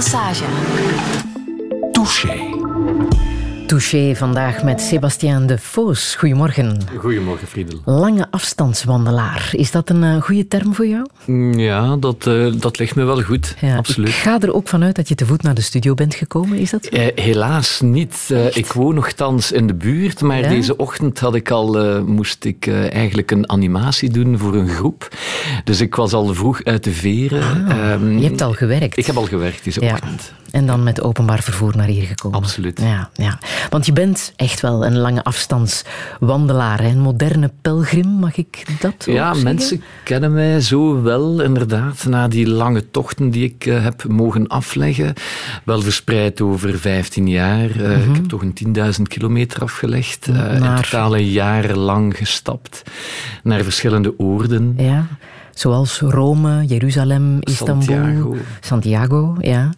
Lesage. Touché. Touché vandaag met Sebastien de Foos. Goedemorgen. Goedemorgen, Friedel. Lange afstandswandelaar. Is dat een uh, goede term voor jou? Mm, ja, dat, uh, dat ligt me wel goed. Ja, Absoluut. Ik ga er ook vanuit dat je te voet naar de studio bent gekomen. Is dat uh, helaas niet. ik woon nogthans in de buurt, maar ja? deze ochtend had ik al, moest ik eigenlijk een animatie doen voor een groep. Dus ik was al vroeg uit de veren. Ah, um, je hebt al gewerkt. Ik heb al gewerkt deze ja. ochtend. En dan met openbaar vervoer naar hier gekomen. Absoluut. Ja, ja. Want je bent echt wel een lange afstandswandelaar, een moderne pelgrim, mag ik dat Ja, zeggen? mensen kennen mij zo wel, inderdaad, na die lange tochten die ik uh, heb mogen afleggen. Wel verspreid over 15 jaar. Uh, mm -hmm. Ik heb toch een 10.000 kilometer afgelegd. Uh, naar... In totaal een jaar lang gestapt. Naar verschillende oorden. Ja. Zoals Rome, Jeruzalem, Istanbul, Santiago. Santiago ja.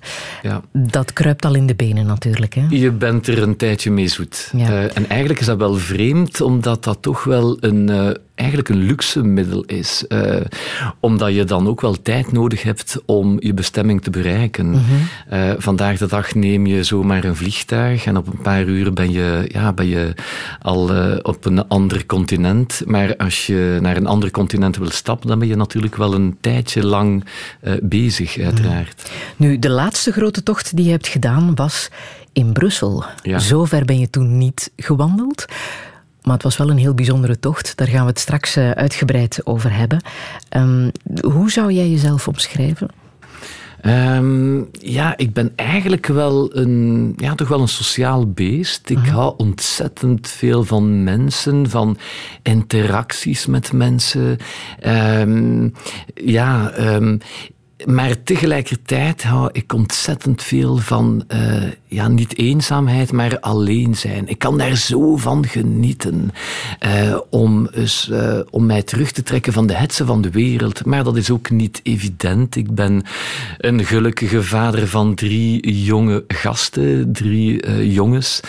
ja. Dat kruipt al in de benen natuurlijk. Hè? Je bent er een tijdje mee zoet. Ja. Uh, en eigenlijk is dat wel vreemd, omdat dat toch wel een... Eigenlijk een luxe middel is. Uh, omdat je dan ook wel tijd nodig hebt om je bestemming te bereiken. Mm -hmm. uh, vandaag de dag neem je zomaar een vliegtuig en op een paar uur ben je, ja, ben je al uh, op een ander continent. Maar als je naar een ander continent wil stappen, dan ben je natuurlijk wel een tijdje lang bezig, uiteraard. Mm. Nu, de laatste grote tocht die je hebt gedaan was in Brussel. Ja. Zover ben je toen niet gewandeld. Maar het was wel een heel bijzondere tocht. Daar gaan we het straks uh, uitgebreid over hebben. Um, hoe zou jij jezelf omschrijven? Um, ja, ik ben eigenlijk wel een, ja, toch wel een sociaal beest. Ik -huh. hou ontzettend veel van mensen, van interacties met mensen. Um, ja, maar tegelijkertijd hou ik ontzettend veel van, uh, ja, niet eenzaamheid, maar alleen zijn. Ik kan daar zo van genieten. Uh, om, uh, om mij terug te trekken van de hetze van de wereld. Maar dat is ook niet evident. Ik ben een gelukkige vader van drie jonge gasten. Drie jongens.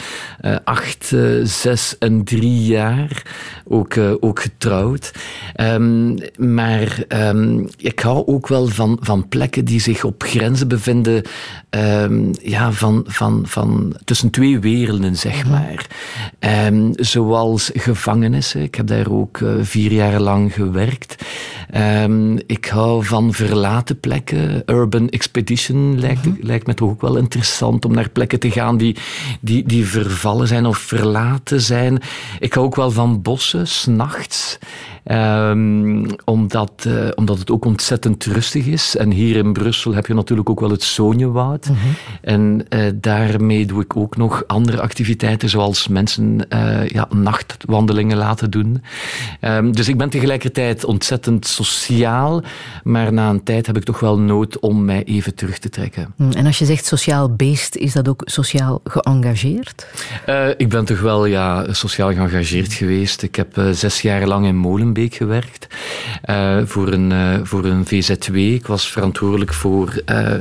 acht, zes en drie jaar. Ook, ook getrouwd. Um, maar um, ik hou ook wel van, van plekken die zich op grenzen bevinden um, ja, van, van, van tussen twee werelden, zeg maar. Um, zoals gevangenissen. Ik heb daar ook uh, vier jaar lang gewerkt. Um, ik hou van verlaten plekken. Urban Expedition lijkt, -hmm. lijkt me toch ook wel interessant om naar plekken te gaan die, die, die vervallen zijn of verlaten zijn. Ik hou ook wel van bossen, s'nachts. Um, omdat, uh, omdat het ook ontzettend rustig is. En hier in Brussel heb je natuurlijk ook wel het Soonjewoud. Mm -hmm. En uh, daarmee doe ik ook nog andere activiteiten, zoals mensen uh, ja, nachtwandelingen laten doen. Um, dus ik ben tegelijkertijd ontzettend sociaal, maar na een tijd heb ik toch wel nood om mij even terug te trekken. En als je zegt sociaal beest, is dat ook sociaal geëngageerd? ik ben toch wel ja, sociaal geëngageerd geweest. Ik heb zes jaar lang in Molen Molenbeek gewerkt uh, voor, een, uh, voor een VZW. Ik was verantwoordelijk voor uh,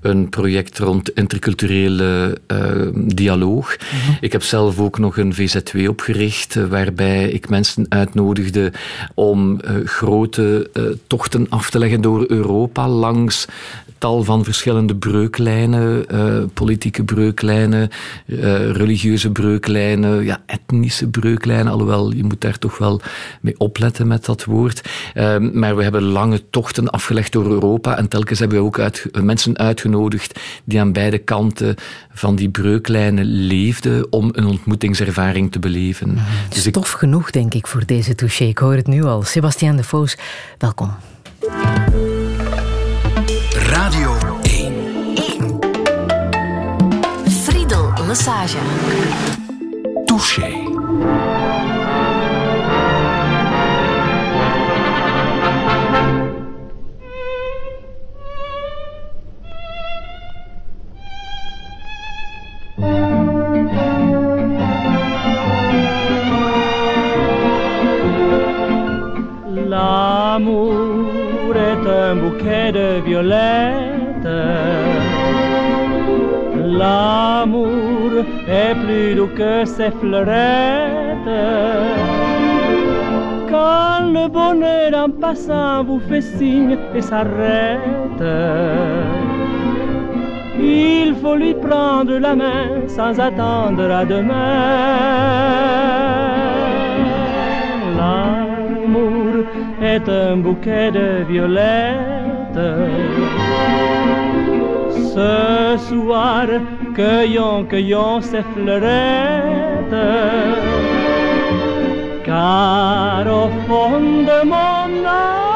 een project rond interculturele dialoog. Mm -hmm. Ik heb zelf ook nog een VZW opgericht waarbij ik mensen uitnodigde om grote tochten af te leggen door Europa langs tal van verschillende breuklijnen, uh, politieke breuklijnen, uh, religieuze breuklijnen, ja, etnische breuklijnen, alhoewel je moet daar toch wel mee opletten met dat woord. Uh, maar we hebben lange tochten afgelegd door Europa en telkens hebben we ook uit, mensen uitgenodigd die aan beide kanten van die breuklijnen leefden om een ontmoetingservaring te beleven. Mm, dus Stof ik... genoeg, denk ik, voor deze touché. Ik hoor het nu al. Sebastien de Voos, welkom. Radio 1. 1. Friedel Lesage. Touché. L'amour un bouquet de violettes. L'amour est plus doux que ses fleurettes. Quand le bonheur en passant vous fait signe et s'arrête, Il faut lui prendre la main sans attendre à demain. Un bouquet de violettes. Ce soir, cueillons, cueillons ces fleurettes. Car au fond de mon âme,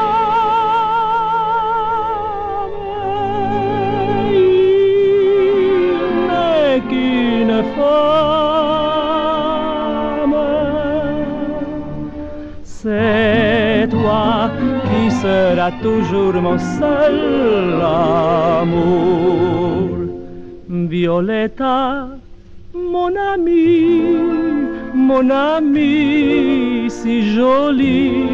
il qu'une. Qui seras toujours mon seul amour. Violetta, mon ami, mon ami si jolie.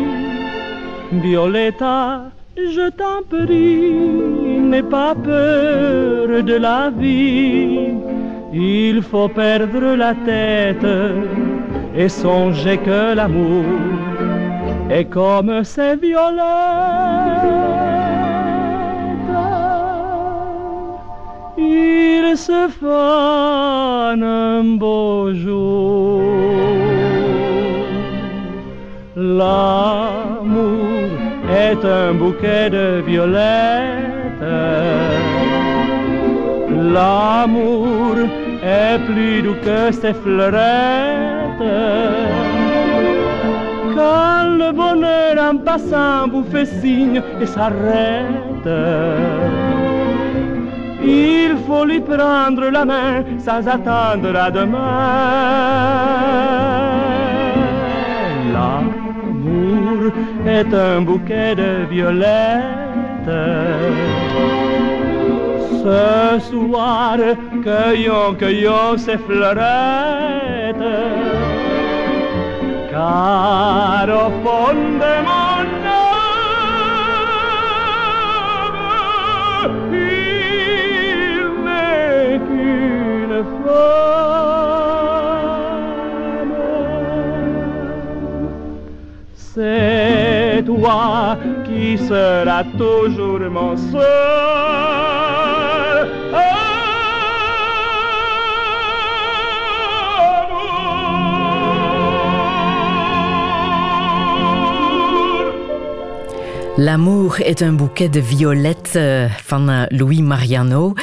Violetta, je t'en prie, n'aie pas peur de la vie. Il faut perdre la tête et songer que l'amour est comme ces violettes. Il se fane un beau jour. L'amour est un bouquet de violettes. L'amour est plus doux que ces fleurettes. Quand le bonheur en passant vous fait signe et s'arrête, il faut lui prendre la main sans attendre à demain. L'amour est un bouquet de violettes. Ce soir, cueillons, cueillons ces fleurettes. Car au fond de mon âme, il n'est qu'une femme. C'est toi qui seras toujours mon seul L'amour est un bouquet de violettes eh, van eh, Louis Mariano.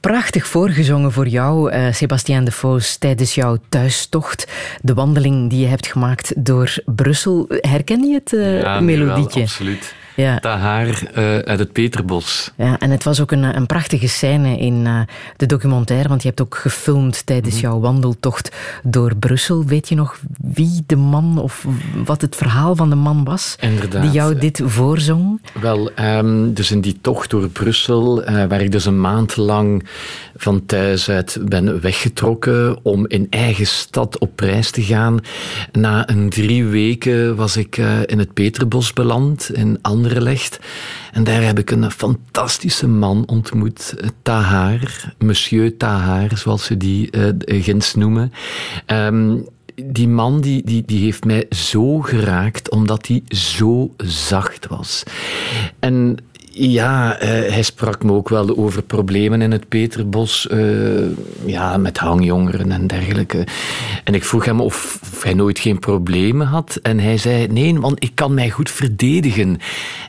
Prachtig voorgezongen voor jou, eh, Sebastien de Foos, tijdens jouw thuistocht. De wandeling die je hebt gemaakt door Brussel. Herken je het Ja, melodietje? Wel, absoluut. Ja. Tahar eh, uit het Peterbos. Ja, en het was ook een, een prachtige scène in eh, de documentaire, want je hebt ook gefilmd tijdens Mhm. jouw wandeltocht door Brussel. Weet je nog wie de man of wat het verhaal van de man was Inderdaad. die jou dit voorzong? Wel, ehm, dus in die tocht door Brussel, eh, waar ik dus een maand lang van thuis uit ben weggetrokken om in eigen stad op reis te gaan. Na een drie weken was ik in het Peterbos beland, in En daar heb ik een fantastische man ontmoet, eh, Tahar, monsieur Tahar, zoals ze die eh ginds noemen. Ehm, die man die, die, die heeft mij zo geraakt omdat hij zo zacht was. En ja, eh, hij sprak me ook wel over problemen in het Peterbos, eh, ja, met hangjongeren en dergelijke. En ik vroeg hem of, of hij nooit geen problemen had. En hij zei, nee, want ik kan mij goed verdedigen.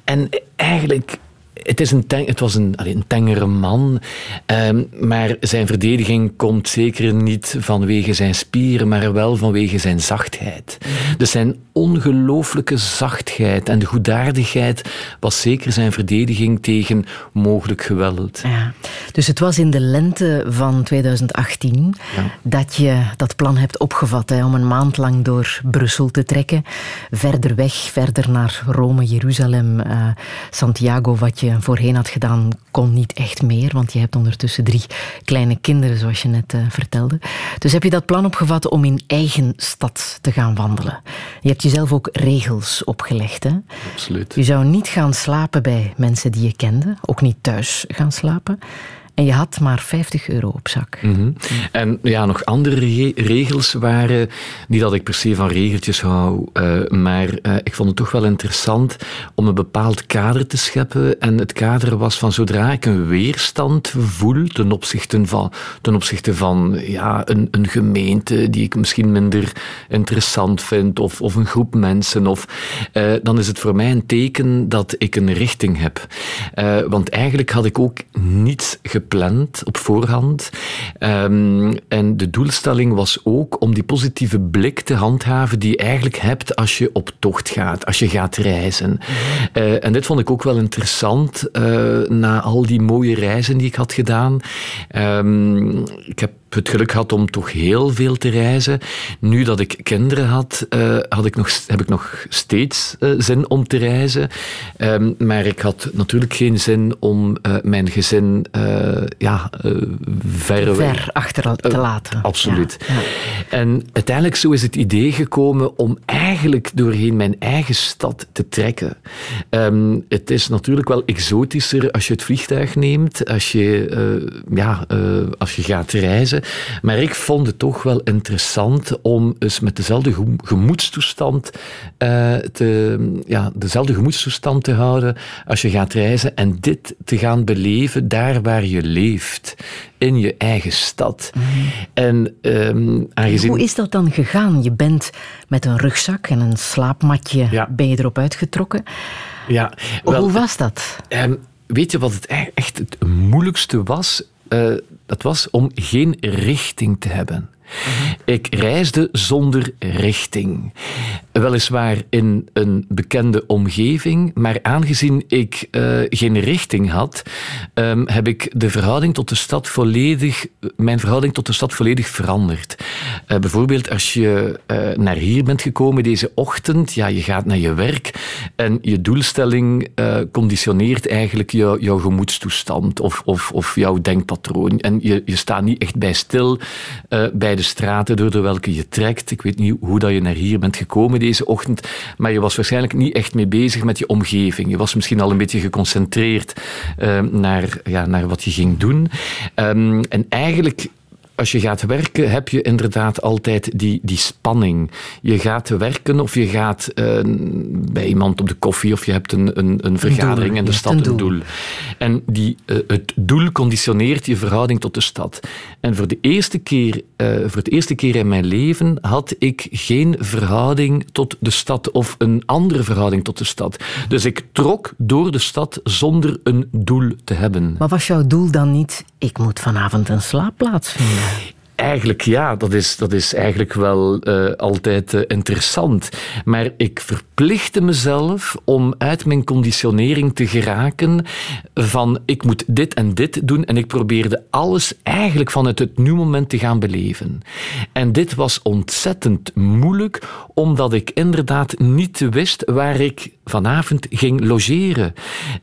En eigenlijk het, is een teng- het was een, een tengere man, ehm, maar zijn verdediging komt zeker niet vanwege zijn spieren, maar wel vanwege zijn zachtheid. Dus zijn ongelooflijke zachtheid en de goedaardigheid was zeker zijn verdediging tegen mogelijk geweld. Ja. Dus het was in de lente van 2018 Ja. dat je dat plan hebt opgevat hè, om een maand lang door Brussel te trekken. Verder weg, verder naar Rome, Jeruzalem, eh, Santiago. Wat je voorheen had gedaan, kon niet echt meer, want je hebt ondertussen drie kleine kinderen, zoals je net eh, vertelde. Dus heb je dat plan opgevat om in eigen stad te gaan wandelen. Je hebt jezelf ook regels opgelegd. Hè? Absoluut. Je zou niet gaan slapen bij mensen die je kende, ook niet thuis gaan slapen. En je had maar 50 euro op zak. Mhm. En ja, nog andere regels waren, niet dat ik per se van regeltjes hou, uh, maar uh, ik vond het toch wel interessant om een bepaald kader te scheppen. En het kader was van zodra ik een weerstand voel ten opzichte van, ten opzichte van ja, een, een gemeente die ik misschien minder interessant vind, of, of een groep mensen, of, uh, dan is het voor mij een teken dat ik een richting heb. want eigenlijk had ik ook niets gepland op voorhand. Um, en de doelstelling was ook om die positieve blik te handhaven die je eigenlijk hebt als je op tocht gaat, als je gaat reizen. Uh, en dit vond ik ook wel interessant uh, na al die mooie reizen die ik had gedaan. Um, ik heb het geluk had om toch heel veel te reizen. Nu dat ik kinderen had, uh, had ik nog, heb ik nog steeds uh, zin om te reizen. Um, maar ik had natuurlijk geen zin om uh, mijn gezin ja, ver, ver achter te laten. absoluut. Ja, ja. En uiteindelijk zo is het idee gekomen om eigenlijk doorheen mijn eigen stad te trekken. Um, het is natuurlijk wel exotischer als je het vliegtuig neemt, als je, ja, als je gaat reizen. Maar ik vond het toch wel interessant om eens met dezelfde gemoedstoestand uh, te, ja, dezelfde gemoedstoestand te houden als je gaat reizen en dit te gaan beleven daar waar je leeft, in je eigen stad. Mhm. En, um, aangezien... Hoe is dat dan gegaan? Je bent met een rugzak en een slaapmatje ja. ben je erop uitgetrokken. Ja, wel, Hoe was dat? Um, weet je wat het e-, echt het moeilijkste was? Uh, dat was om geen richting te hebben. Mhm. Ik reisde zonder richting. Weliswaar in een bekende omgeving, maar aangezien ik uh, geen richting had, um, heb ik de verhouding tot de stad volledig, mijn verhouding tot de stad volledig veranderd. Uh, bijvoorbeeld als je uh, naar hier bent gekomen deze ochtend, ja, je gaat naar je werk en je doelstelling conditioneert eigenlijk jou, jouw gemoedstoestand of, of, of jouw denkpatroon. En je, je staat niet echt bij stil bij de straten door welke je trekt. Ik weet niet hoe dat je naar hier bent gekomen deze ochtend, maar je was waarschijnlijk niet echt mee bezig met je omgeving. Je was misschien al een beetje geconcentreerd uh, naar, ja, naar wat je ging doen. Um, en eigenlijk als je gaat werken, heb je inderdaad altijd die, die spanning. Je gaat werken of je gaat uh, bij iemand op de koffie of je hebt een, een, een vergadering doel, in de stad, een een doel. doel. En die, uh, het doel conditioneert je verhouding tot de stad. En voor, de eerste keer, uh, voor het eerste keer in mijn leven had ik geen verhouding tot de stad of een andere verhouding tot de stad. Dus ik trok door de stad zonder een doel te hebben. Maar was jouw doel dan niet, ik moet vanavond een slaapplaats vinden? Eigenlijk ja, dat is, dat is eigenlijk wel uh, altijd uh, interessant. Maar ik verplichtte mezelf om uit mijn conditionering te geraken van ik moet dit en dit doen en ik probeerde alles eigenlijk vanuit het nu-moment te gaan beleven. En dit was ontzettend moeilijk, omdat ik inderdaad niet wist waar ik vanavond ging logeren.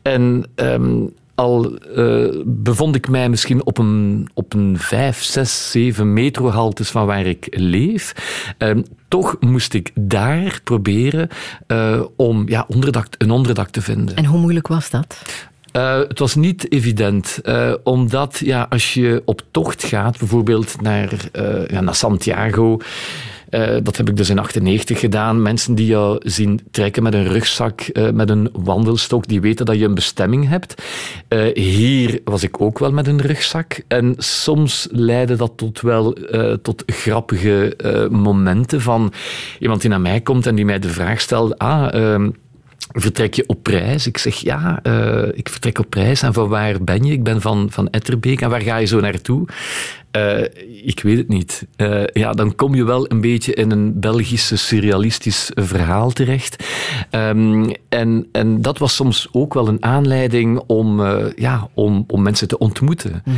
En um, al uh, bevond ik mij misschien op een, op een vijf, zes, zeven metrohaltes van waar ik leef. Uh, toch moest ik daar proberen uh, om ja, onderdak, een onderdak te vinden. En hoe moeilijk was dat? Uh, het was niet evident, uh, omdat ja, als je op tocht gaat, bijvoorbeeld naar, uh, ja, naar Santiago, uh, dat heb ik dus in 98 gedaan. Mensen die jou zien trekken met een rugzak, uh, met een wandelstok, die weten dat je een bestemming hebt. Uh, hier was ik ook wel met een rugzak. En soms leidde dat tot wel tot grappige momenten van iemand die naar mij komt en die mij de vraag stelt: Ah, ehm, Vertrek je op reis? Ik zeg ja, uh, ik vertrek op reis. En van waar ben je? Ik ben van, van Etterbeek. En waar ga je zo naartoe? Uh, ik weet het niet. Uh, ja, dan kom je wel een beetje in een Belgische surrealistisch verhaal terecht. Um, en, en dat was soms ook wel een aanleiding om, ja, om, om mensen te ontmoeten. -hmm.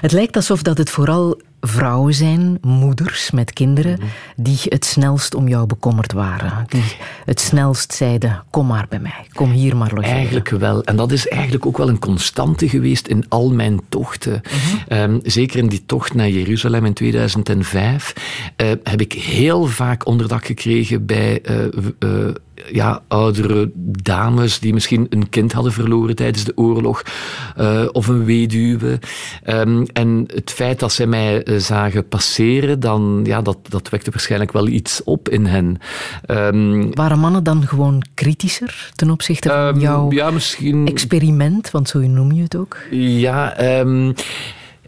Het lijkt alsof dat het vooral vrouwen zijn, moeders met kinderen, -hmm. die het snelst om jou bekommerd waren. Die het snelst zeiden, kom maar bij mij, kom hier maar logeren. Eigenlijk wel. En dat is eigenlijk ook wel een constante geweest in al mijn tochten. -hmm. um, zeker in die tocht naar Jeruzalem in 2005 uh, heb ik heel vaak onderdak gekregen bij uh, uh, ja, oudere dames die misschien een kind hadden verloren tijdens de oorlog, uh, of een weduwe. Um, en het feit dat zij mij uh, zagen passeren, dan, ja, dat, dat wekte waarschijnlijk wel iets op in hen. Um, Waren mannen dan gewoon kritischer ten opzichte van um, jouw ja, misschien... experiment? Want zo noem je het ook. Ja,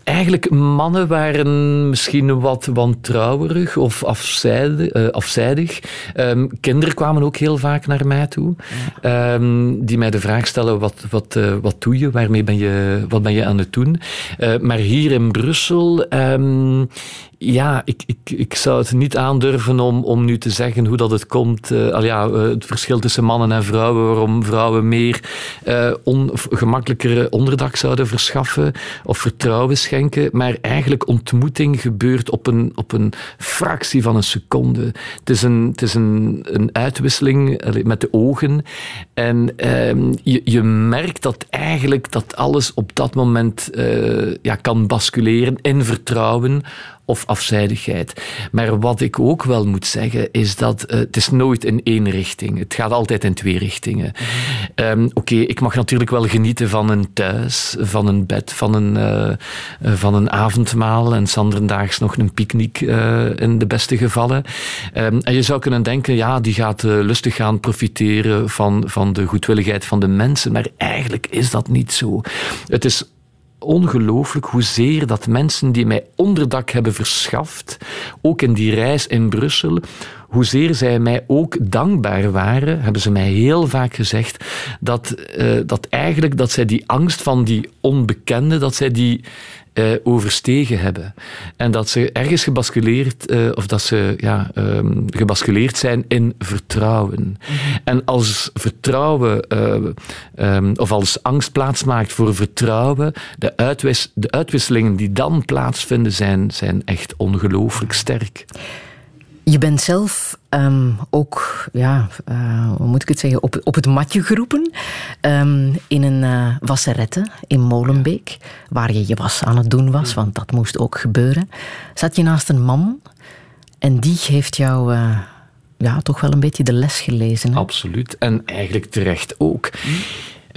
Eigenlijk, mannen waren misschien wat wantrouwerig of afzijdig. Uh, afzijdig. Um, kinderen kwamen ook heel vaak naar mij toe. Um, die mij de vraag stellen, wat, wat, uh, wat doe je? Waarmee ben je, wat ben je aan het doen? Uh, maar hier in Brussel um, ja, ik, ik, ik zou het niet aandurven om, om nu te zeggen hoe dat het komt. Uh, al ja, uh, het verschil tussen mannen en vrouwen, waarom vrouwen meer uh, on, gemakkelijker onderdak zouden verschaffen of vertrouwen schenken. Maar eigenlijk ontmoeting gebeurt op een, op een fractie van een seconde. Het is een, het is een, een uitwisseling met de ogen. En ehm, je, je merkt dat eigenlijk dat alles op dat moment ja, kan basculeren in vertrouwen of afzijdigheid. Maar wat ik ook wel moet zeggen, is dat uh, het is nooit in één richting. Het gaat altijd in twee richtingen. Um, Oké, ik mag natuurlijk wel genieten van een thuis, van een bed, van een, uh, van een avondmaal en zanderdaags nog een picknick in de beste gevallen. Um, en je zou kunnen denken, ja, die gaat lustig gaan profiteren van, van de goedwilligheid van de mensen. Maar eigenlijk is dat niet zo. Het is ongelooflijk hoezeer dat mensen die mij onderdak hebben verschaft, ook in die reis in Brussel, hoezeer zij mij ook dankbaar waren, hebben ze mij heel vaak gezegd, dat, uh, dat eigenlijk dat zij die angst van die onbekende, dat zij die uh, overstegen hebben. En dat ze ergens gebasculeerd, uh, of dat ze ja, um, gebasculeerd zijn in vertrouwen. En als vertrouwen, uh, um, of als angst plaatsmaakt voor vertrouwen, de, de uitwisselingen die dan plaatsvinden zijn, zijn echt ongelooflijk sterk. Je bent zelf um, ook, ja, uh, hoe moet ik het zeggen, op, op het matje geroepen um, in een uh, wasserette in Molenbeek, waar je je was aan het doen was, want dat moest ook gebeuren. Zat je naast een man en die heeft jou uh, ja, toch wel een beetje de les gelezen. Hè? Absoluut, en eigenlijk terecht ook. Hm?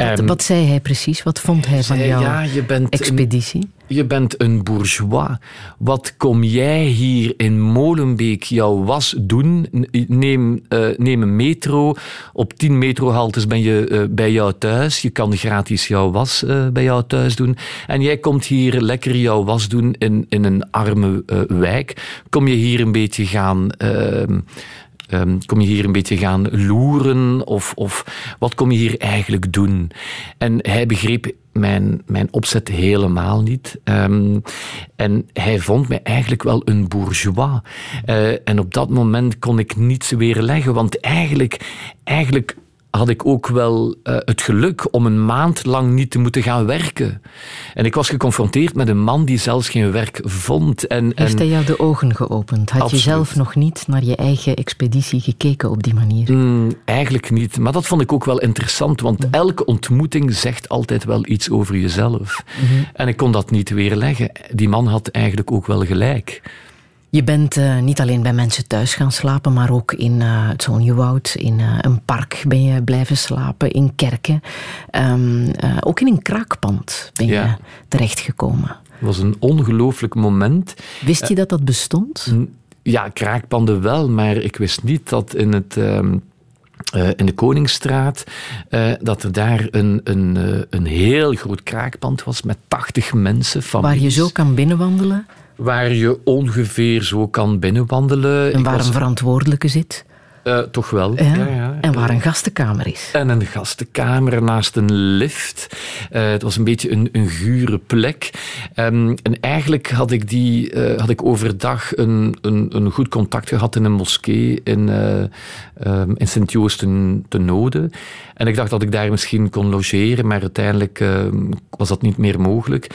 Wat, um, wat, zei hij precies? Wat vond hij van jouw ja, je bent expeditie? Een, je bent een bourgeois. Wat kom jij hier in Molenbeek jouw was doen? Neem, uh, neem een metro. Op tien metrohaltes ben je uh, bij jou thuis. Je kan gratis jouw was uh, bij jou thuis doen. En jij komt hier lekker jouw was doen in, in een arme wijk. Kom je hier een beetje gaan ehm, Um, kom je hier een beetje gaan loeren? Of, of wat kom je hier eigenlijk doen? En hij begreep mijn, mijn opzet helemaal niet. Um, en hij vond mij eigenlijk wel een bourgeois. Uh, en op dat moment kon ik niets weerleggen, want eigenlijk, eigenlijk had ik ook wel uh, het geluk om een maand lang niet te moeten gaan werken. En ik was geconfronteerd met een man die zelfs geen werk vond. En, Heeft hij jou de ogen geopend? Had absoluut. je zelf nog niet naar je eigen expeditie gekeken op die manier? Mm, eigenlijk niet. Maar dat vond ik ook wel interessant, want mm. elke ontmoeting zegt altijd wel iets over jezelf. Mm -hmm. En ik kon dat niet weerleggen. Die man had eigenlijk ook wel gelijk. Je bent uh, niet alleen bij mensen thuis gaan slapen, maar ook in uh, het Zonjewoud, in uh, een park ben je blijven slapen, in kerken. Um, ook in een kraakpand ben ja. je terechtgekomen. Het was een ongelooflijk moment. Wist je dat dat bestond? Ja, kraakpanden wel, maar ik wist niet dat in het... Um, uh, in de Koningsstraat, uh, dat er daar een, een, uh, een heel groot kraakpand was met 80 mensen. Families. Waar je zo kan binnenwandelen? Waar je ongeveer zo kan binnenwandelen. En waar was... een verantwoordelijke zit? Uh, toch wel. Ja. Ja, ja. En waar een gastenkamer is. En een gastenkamer naast een lift. Uh, het was een beetje een, een gure plek. Um, en eigenlijk had ik, die, uh, had ik overdag een, een, een, goed contact gehad in een moskee in, um, in Sint-Joost te Node. En ik dacht dat ik daar misschien kon logeren, maar uiteindelijk um, was dat niet meer mogelijk.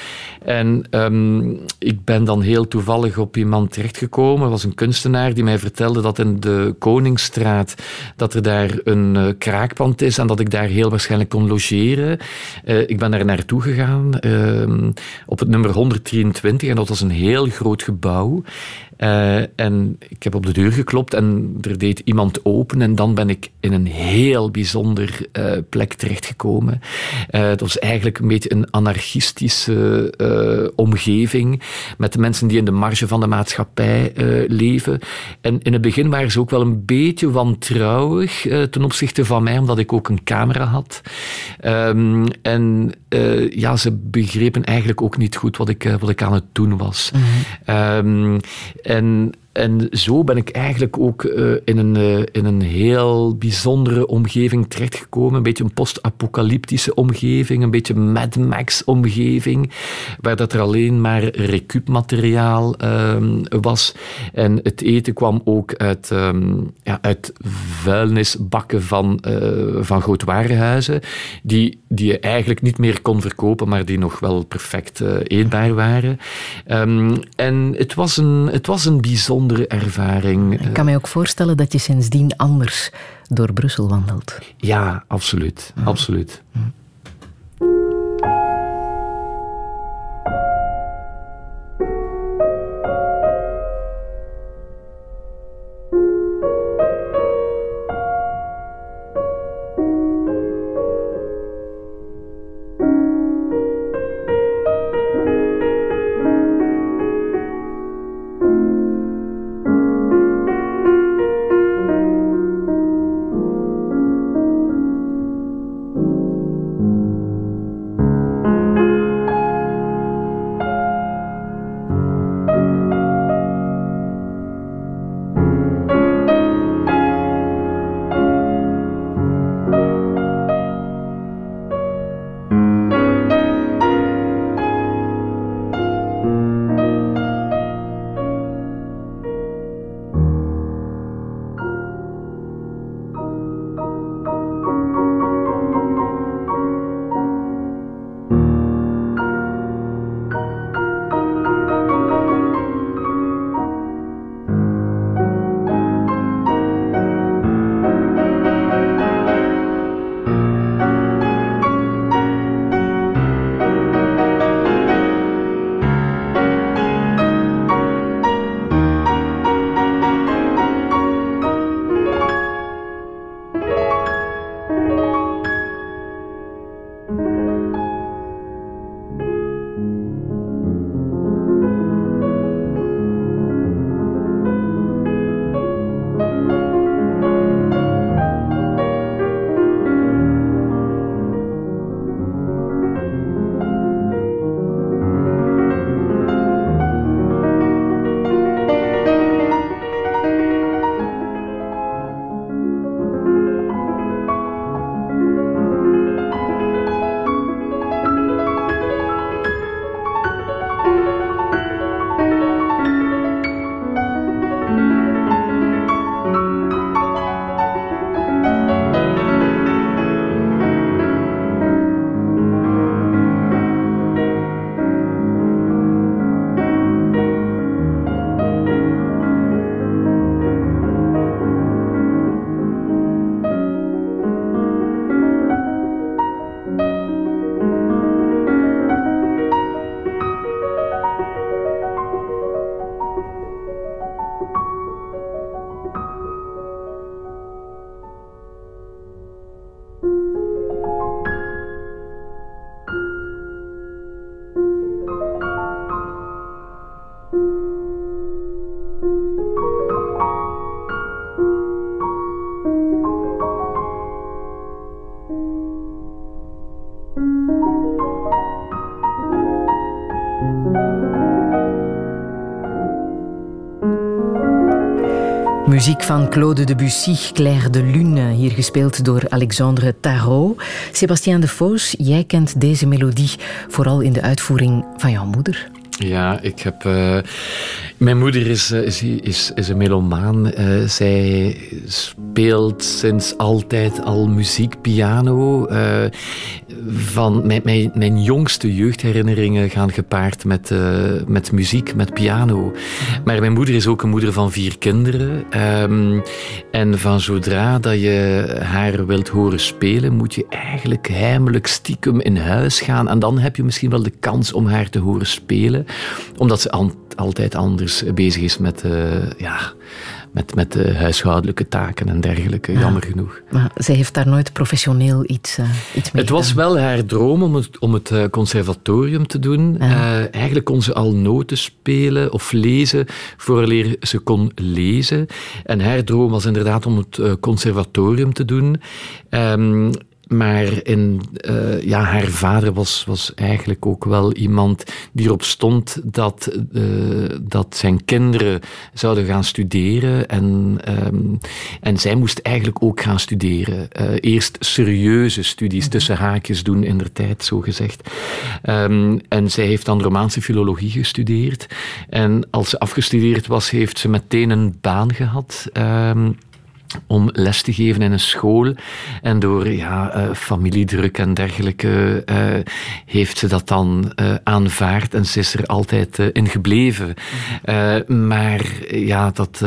En um, ik ben dan heel toevallig op iemand terechtgekomen. Het was een kunstenaar die mij vertelde dat in de Koningsstraat dat er daar een uh, kraakpand is en dat ik daar heel waarschijnlijk kon logeren. Uh, ik ben daar naartoe gegaan uh, op het nummer 123 en dat was een heel groot gebouw. en ik heb op de deur geklopt en er deed iemand open en dan ben ik in een heel bijzonder plek terechtgekomen. het was eigenlijk een beetje een anarchistische omgeving met de mensen die in de marge van de maatschappij leven. En in het begin waren ze ook wel een beetje wantrouwig ten opzichte van mij, omdat ik ook een camera had. Ehm, en uh, ja, ze begrepen eigenlijk ook niet goed wat ik, uh, wat ik aan het doen was. Mm -hmm. um, en en zo ben ik eigenlijk ook uh, in, een, uh, in een heel bijzondere omgeving terechtgekomen. Een beetje een post-apocalyptische omgeving, een beetje Mad Max-omgeving, waar dat er alleen maar recupmateriaal uh, was. En het eten kwam ook uit, um, ja, uit vuilnisbakken van, uh, van grootwarenhuizen, die, die je eigenlijk niet meer kon verkopen, maar die nog wel perfect eetbaar waren. Um, en het was een, het was een bijzonder ervaring. Ik kan mij ook voorstellen dat je sindsdien anders door Brussel wandelt. Ja, absoluut. absoluut. Muziek van Claude Debussy, Claire de Lune, hier gespeeld door Alexandre Tarot. Sébastien de Foos, jij kent deze melodie vooral in de uitvoering van jouw moeder. Ja, ik heb. Uh, mijn moeder is, is, is, is een melomaan. Uh, zij speelt sinds altijd al muziek, piano. Van mijn, mijn, mijn, jongste jeugdherinneringen gaan gepaard met, met muziek, met piano. Maar mijn moeder is ook een moeder van vier kinderen. Um, en van zodra dat je haar wilt horen spelen, moet je eigenlijk heimelijk stiekem in huis gaan. En dan heb je misschien wel de kans om haar te horen spelen. Omdat ze altijd anders bezig is met, ja, met, met de huishoudelijke taken en dergelijke, jammer genoeg. Maar ze heeft daar nooit professioneel iets, uh, iets mee Het was wel haar droom om het, om het eh, conservatorium te doen. Uh, eigenlijk kon ze al noten spelen of lezen vooraleer ze kon lezen. En haar droom was inderdaad om het conservatorium te doen. Um, maar in, uh, ja, haar vader was, was eigenlijk ook wel iemand die erop stond dat, uh, dat zijn kinderen zouden gaan studeren. En, um, en zij moest eigenlijk ook gaan studeren. Uh, eerst serieuze studies, mhm. tussen haakjes doen in der tijd, zo gezegd. Um, en zij heeft dan Romaanse filologie gestudeerd. En als ze afgestudeerd was, heeft ze meteen een baan gehad. Um, om les te geven in een school. En door ja, uh, familiedruk en dergelijke uh, heeft ze dat dan uh, aanvaard en ze is er altijd in gebleven. maar ja, dat,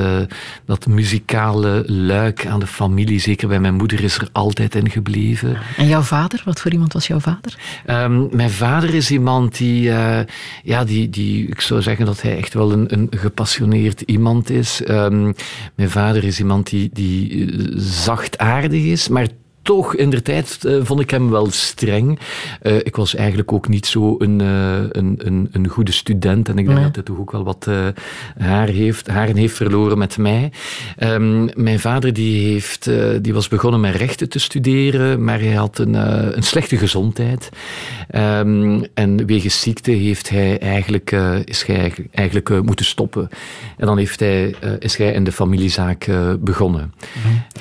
dat muzikale luik aan de familie, zeker bij mijn moeder, is er altijd in gebleven. En jouw vader? Wat voor iemand was jouw vader? Um, mijn vader is iemand die, ja, die, die, ik zou zeggen dat hij echt wel een, een gepassioneerd iemand is. Um, mijn vader is iemand die, die die eh, zachtaardig is, maar toch, in de tijd uh, vond ik hem wel streng. Uh, ik was eigenlijk ook niet zo een, uh, een, een, een, goede student. En ik denk dat hij toch ook wel wat haar heeft, haren heeft verloren met mij. Um, mijn vader die heeft, die was begonnen met rechten te studeren, maar hij had een, een slechte gezondheid. Um, en wegens ziekte heeft hij eigenlijk, is hij eigenlijk moeten stoppen. En dan heeft hij, is hij in de familiezaak begonnen.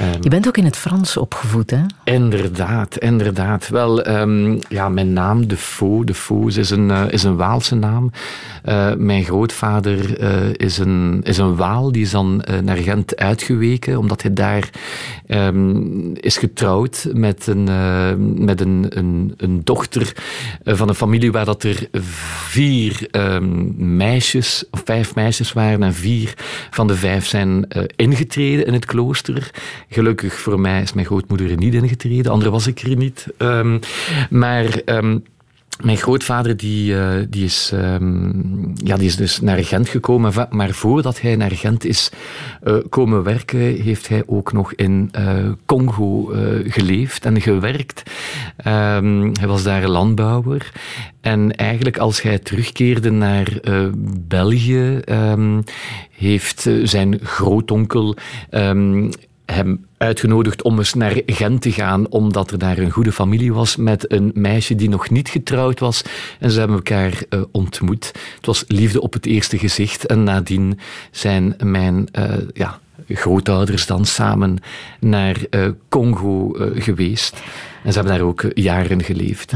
Um, Je bent ook in het Frans opgevoed, hè? Inderdaad, inderdaad. Wel, um, ja, mijn naam, De Faux, De Faux is een, uh, is een Waalse naam. Uh, mijn grootvader uh, is, een, is een Waal, die is dan naar Gent uitgeweken, omdat hij daar um, is getrouwd met een, met een, een, dochter van een familie waar dat er vier um, meisjes, of vijf meisjes waren, en vier van de vijf zijn ingetreden in het klooster. Gelukkig voor mij is mijn grootmoeder niet ingetreden de andere was ik er niet. Um, maar... Um, mijn grootvader die, uh, die, is, um, ja, die is dus naar Gent gekomen, maar voordat hij naar Gent is uh, komen werken, heeft hij ook nog in uh, Congo geleefd en gewerkt. Hij was daar landbouwer. En eigenlijk als hij terugkeerde naar België, heeft zijn grootonkel hem uitgenodigd om eens naar Gent te gaan, omdat er daar een goede familie was met een meisje die nog niet getrouwd was. En ze hebben elkaar uh, ontmoet. Het was liefde op het eerste gezicht. En nadien zijn mijn uh, ja, grootouders dan samen naar uh, Congo geweest. En ze hebben daar ook jaren geleefd.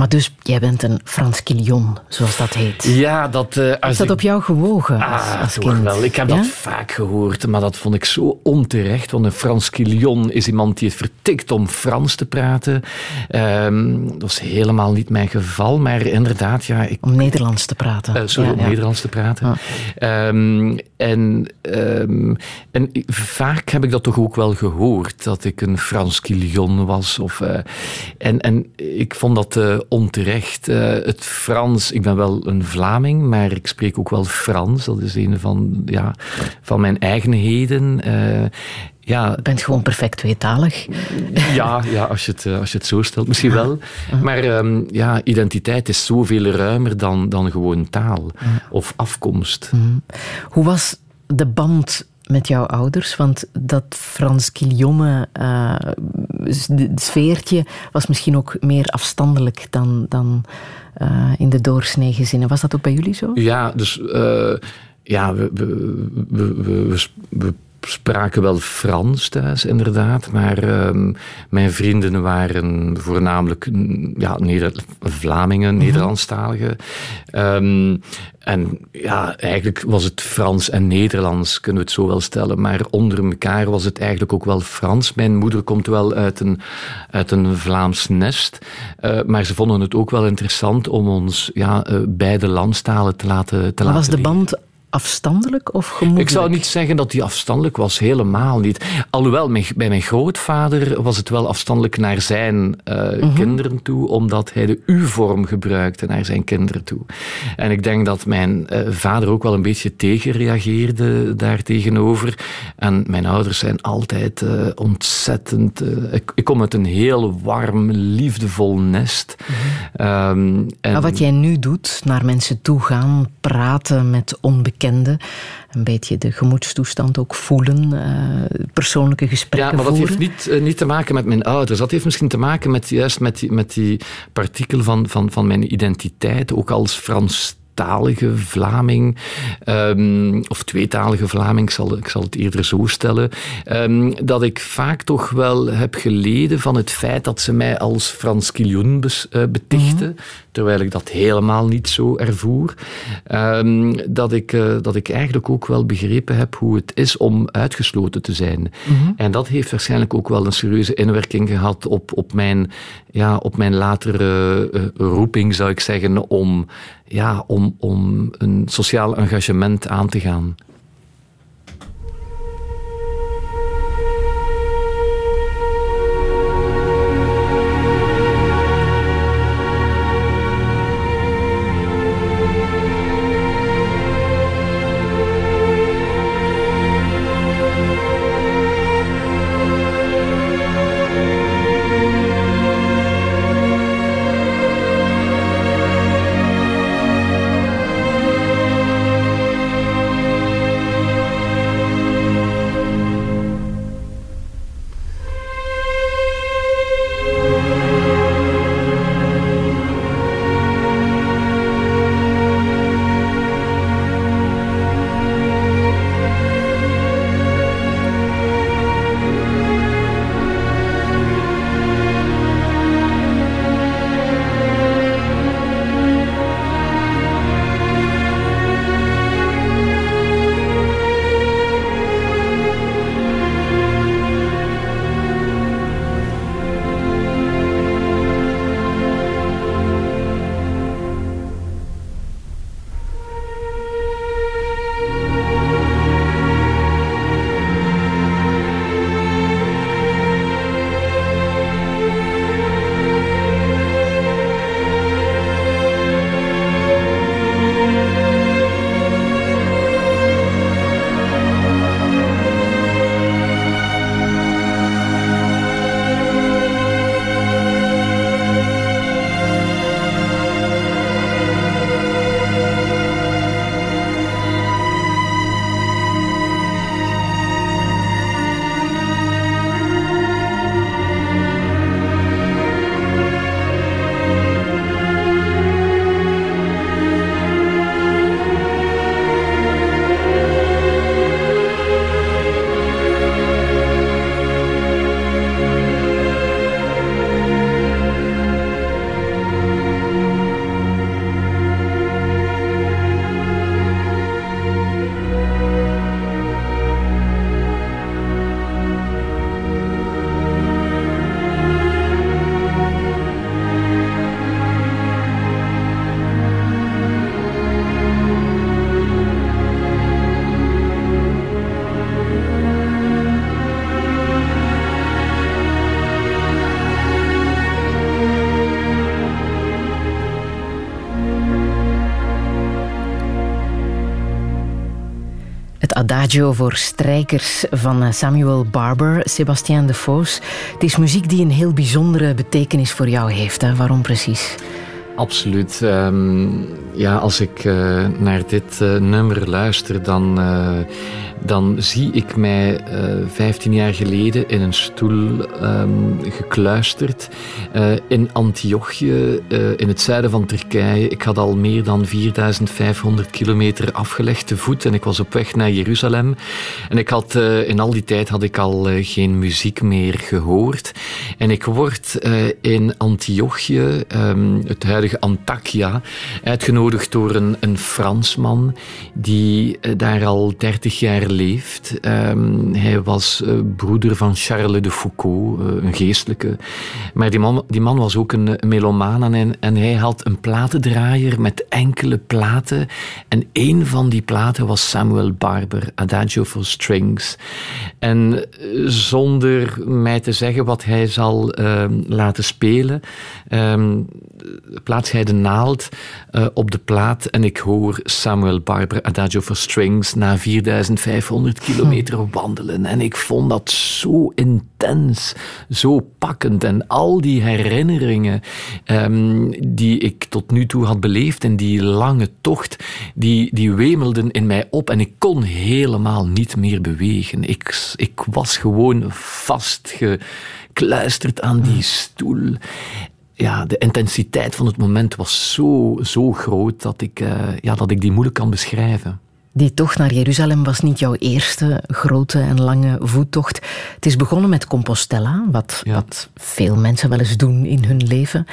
Maar dus, jij bent een Frans Quillion, zoals dat heet. Ja, dat... Uh, Is dat op jou gewogen als, ah, als kind? wel. Ik heb dat vaak gehoord, maar dat vond ik zo onterecht. Want een Frans Quillion is iemand die het vertikt om Frans te praten. Um, dat was helemaal niet mijn geval, maar inderdaad, ja... Ik, om Nederlands te praten. Uh, sorry, ja, om Nederlands te praten. Um, en, um, en vaak heb ik dat toch ook wel gehoord, dat ik een Frans Quillion was. Of, uh, en, en ik vond dat onterecht. Uh, het Frans, ik ben wel een Vlaming, maar ik spreek ook wel Frans. Dat is een van, ja, van mijn eigenheden. Uh, ja, je bent gewoon perfect tweetalig. Ja, ja als, je het, eh, als je het zo stelt, misschien wel. Maar um, ja, identiteit is zoveel ruimer dan, dan gewoon taal of afkomst. Mhm. Hoe was de band met jouw ouders? Want dat Frans Quillonne uh, sfeertje was misschien ook meer afstandelijk dan, dan uh, in de doorsnee gezinnen. Was dat ook bij jullie zo? Ja, dus uh, ja, we, we spraken wel Frans thuis, inderdaad. Maar um, mijn vrienden waren voornamelijk ja, Neder Vlamingen, mm -hmm. Nederlandstaligen. Um, en ja, eigenlijk was het Frans en Nederlands, kunnen we het zo wel stellen. Maar onder elkaar was het eigenlijk ook wel Frans. Mijn moeder komt wel uit een, uit een Vlaams nest. Uh, maar ze vonden het ook wel interessant om ons ja, uh, beide landstalen te laten te maar laten was de band afstandelijk of gemoedelijk? Ik zou niet zeggen dat hij afstandelijk was, helemaal niet. Alhoewel, bij mijn grootvader was het wel afstandelijk naar zijn uh, kinderen toe, omdat hij de U-vorm gebruikte naar zijn kinderen toe. En ik denk dat mijn uh, vader ook wel een beetje tegenreageerde daar tegenover. En mijn ouders zijn altijd uh, ontzettend... Ik, ik, kom uit een heel warm, liefdevol nest. Mm um, en... Maar wat jij nu doet, naar mensen toe gaan, praten met onbekenden een beetje de gemoedstoestand ook voelen, uh, persoonlijke gesprekken Ja, maar dat heeft niet, uh, niet te maken met mijn ouders. Dat heeft misschien te maken met, juist met die, met die partikel van, van, van mijn identiteit, ook als Frans talige Vlaming, um, of tweetalige Vlaming, ik zal, ik zal het eerder zo stellen, um, dat ik vaak toch wel heb geleden van het feit dat ze mij als Frans Kiljoen uh, betichten. Mm -hmm terwijl ik dat helemaal niet zo ervoer. Um, dat, ik, uh, dat ik eigenlijk ook wel begrepen heb hoe het is om uitgesloten te zijn. Mm -hmm. En dat heeft waarschijnlijk ook wel een serieuze inwerking gehad op, op, mijn, ja, op mijn latere uh, roeping, zou ik zeggen, om, ja, om, om een sociaal engagement aan te gaan. Adagio voor strijkers van eh, Samuel Barber, Sebastien de Vos. Het is muziek die een heel bijzondere betekenis voor jou heeft. Waarom precies? Absoluut. Um, ja, als ik uh, naar dit uh, nummer luister, dan, uh, dan zie ik mij 15 jaar geleden in een stoel um, gekluisterd in Antiochië, in het zuiden van Turkije. Ik had al meer dan 4500 kilometer afgelegd te voet en ik was op weg naar Jeruzalem. En ik had, in al die tijd had ik al geen muziek meer gehoord. En ik word in Antiochië, um, het huidige Antakya, uitgenodigd door een, Fransman die eh, daar al 30 jaar leeft. Ehm, hij was uh, broeder van Charles de Foucault, uh, een geestelijke. Maar die man, die man was ook een, melomaan en, en hij had een platendraaier met enkele platen. En een van die platen was Samuel Barber, Adagio for Strings. En zonder mij te zeggen wat hij zal ehm, laten spelen, um, plaats hij de naald op de plaat en ik hoor Samuel Barber Adagio for Strings na 4500 kilometer wandelen. En ik vond dat zo intens, zo pakkend. En al die herinneringen um, die ik tot nu toe had beleefd in die lange tocht, die, die wemelden in mij op en ik kon helemaal niet meer bewegen. Ik, ik was gewoon vastgekluisterd aan die stoel ja, de intensiteit van het moment was zo, zo groot dat ik, uh, ja, dat ik die moeilijk kan beschrijven. Die tocht naar Jeruzalem was niet jouw eerste grote en lange voettocht. Het is begonnen met Compostela, wat, ja. wat veel mensen wel eens doen in hun leven.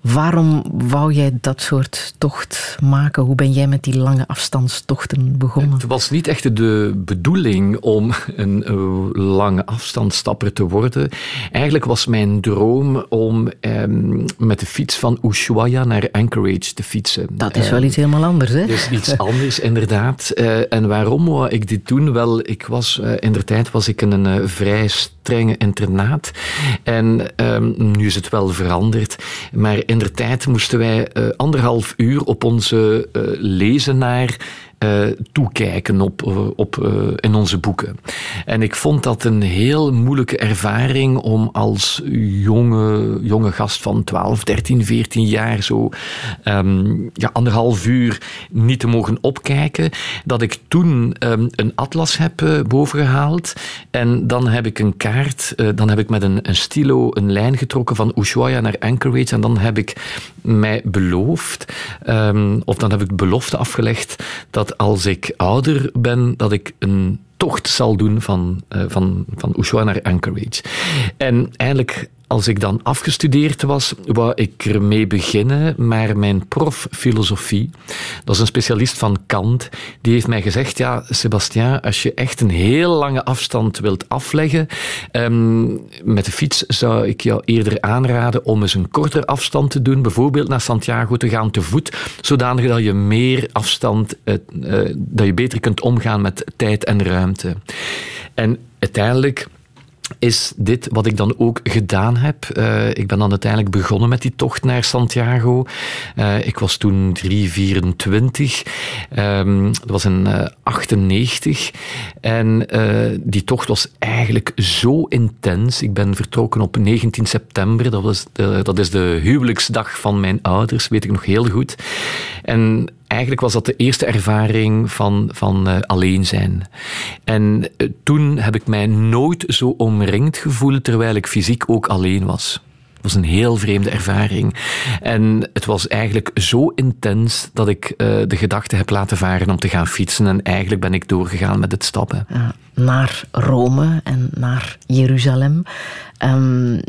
Waarom wou jij dat soort tocht maken? Hoe ben jij met die lange afstandstochten begonnen? Het was niet echt de bedoeling om een lange afstandstapper te worden. Eigenlijk was mijn droom om ehm, met de fiets van Ushuaia naar Anchorage te fietsen. Dat is wel iets helemaal anders, hè? Dat is iets anders, inderdaad. Uh, en waarom wou ik dit doen? Wel, ik was, uh, in de tijd was ik in een vrij strenge internaat. En um, nu is het wel veranderd. Maar in de tijd moesten wij uh, anderhalf uur op onze uh, lezenaar uh, toekijken op, op, in onze boeken. En ik vond dat een heel moeilijke ervaring om als jonge, jonge gast van 12, 13, 14 jaar zo um, ja, anderhalf uur niet te mogen opkijken. Dat ik toen um, een atlas heb bovengehaald en dan heb ik een kaart, dan heb ik met een, een stilo een lijn getrokken van Ushuaia naar Anchorage en dan heb ik mij beloofd, um, of dan heb ik belofte afgelegd dat als ik ouder ben, dat ik een tocht zal doen van, uh, van, van Ushuaia naar Anchorage. En eigenlijk als ik dan afgestudeerd was, wou ik ermee beginnen, maar mijn prof filosofie, dat is een specialist van Kant, die heeft mij gezegd, ja, Sebastien, als je echt een heel lange afstand wilt afleggen, um, met de fiets zou ik jou eerder aanraden om eens een kortere afstand te doen, bijvoorbeeld naar Santiago te gaan te voet, zodanig dat je meer afstand, uh, uh, dat je beter kunt omgaan met tijd en ruimte. En uiteindelijk is dit wat ik dan ook gedaan heb. Uh, ik ben dan uiteindelijk begonnen met die tocht naar Santiago. Uh, ik was toen 324. Um, dat was in uh, 98. En die tocht was eigenlijk zo intens. Ik ben vertrokken op 19 september. Dat, was dat is de huwelijksdag van mijn ouders, weet ik nog heel goed. En eigenlijk was dat de eerste ervaring van, van uh, alleen zijn. En uh, toen heb ik mij nooit zo omringd gevoeld, terwijl ik fysiek ook alleen was. Het was een heel vreemde ervaring. En het was eigenlijk zo intens dat ik uh, de gedachte heb laten varen om te gaan fietsen. En eigenlijk ben ik doorgegaan met het stappen. Naar Rome en naar Jeruzalem. Um,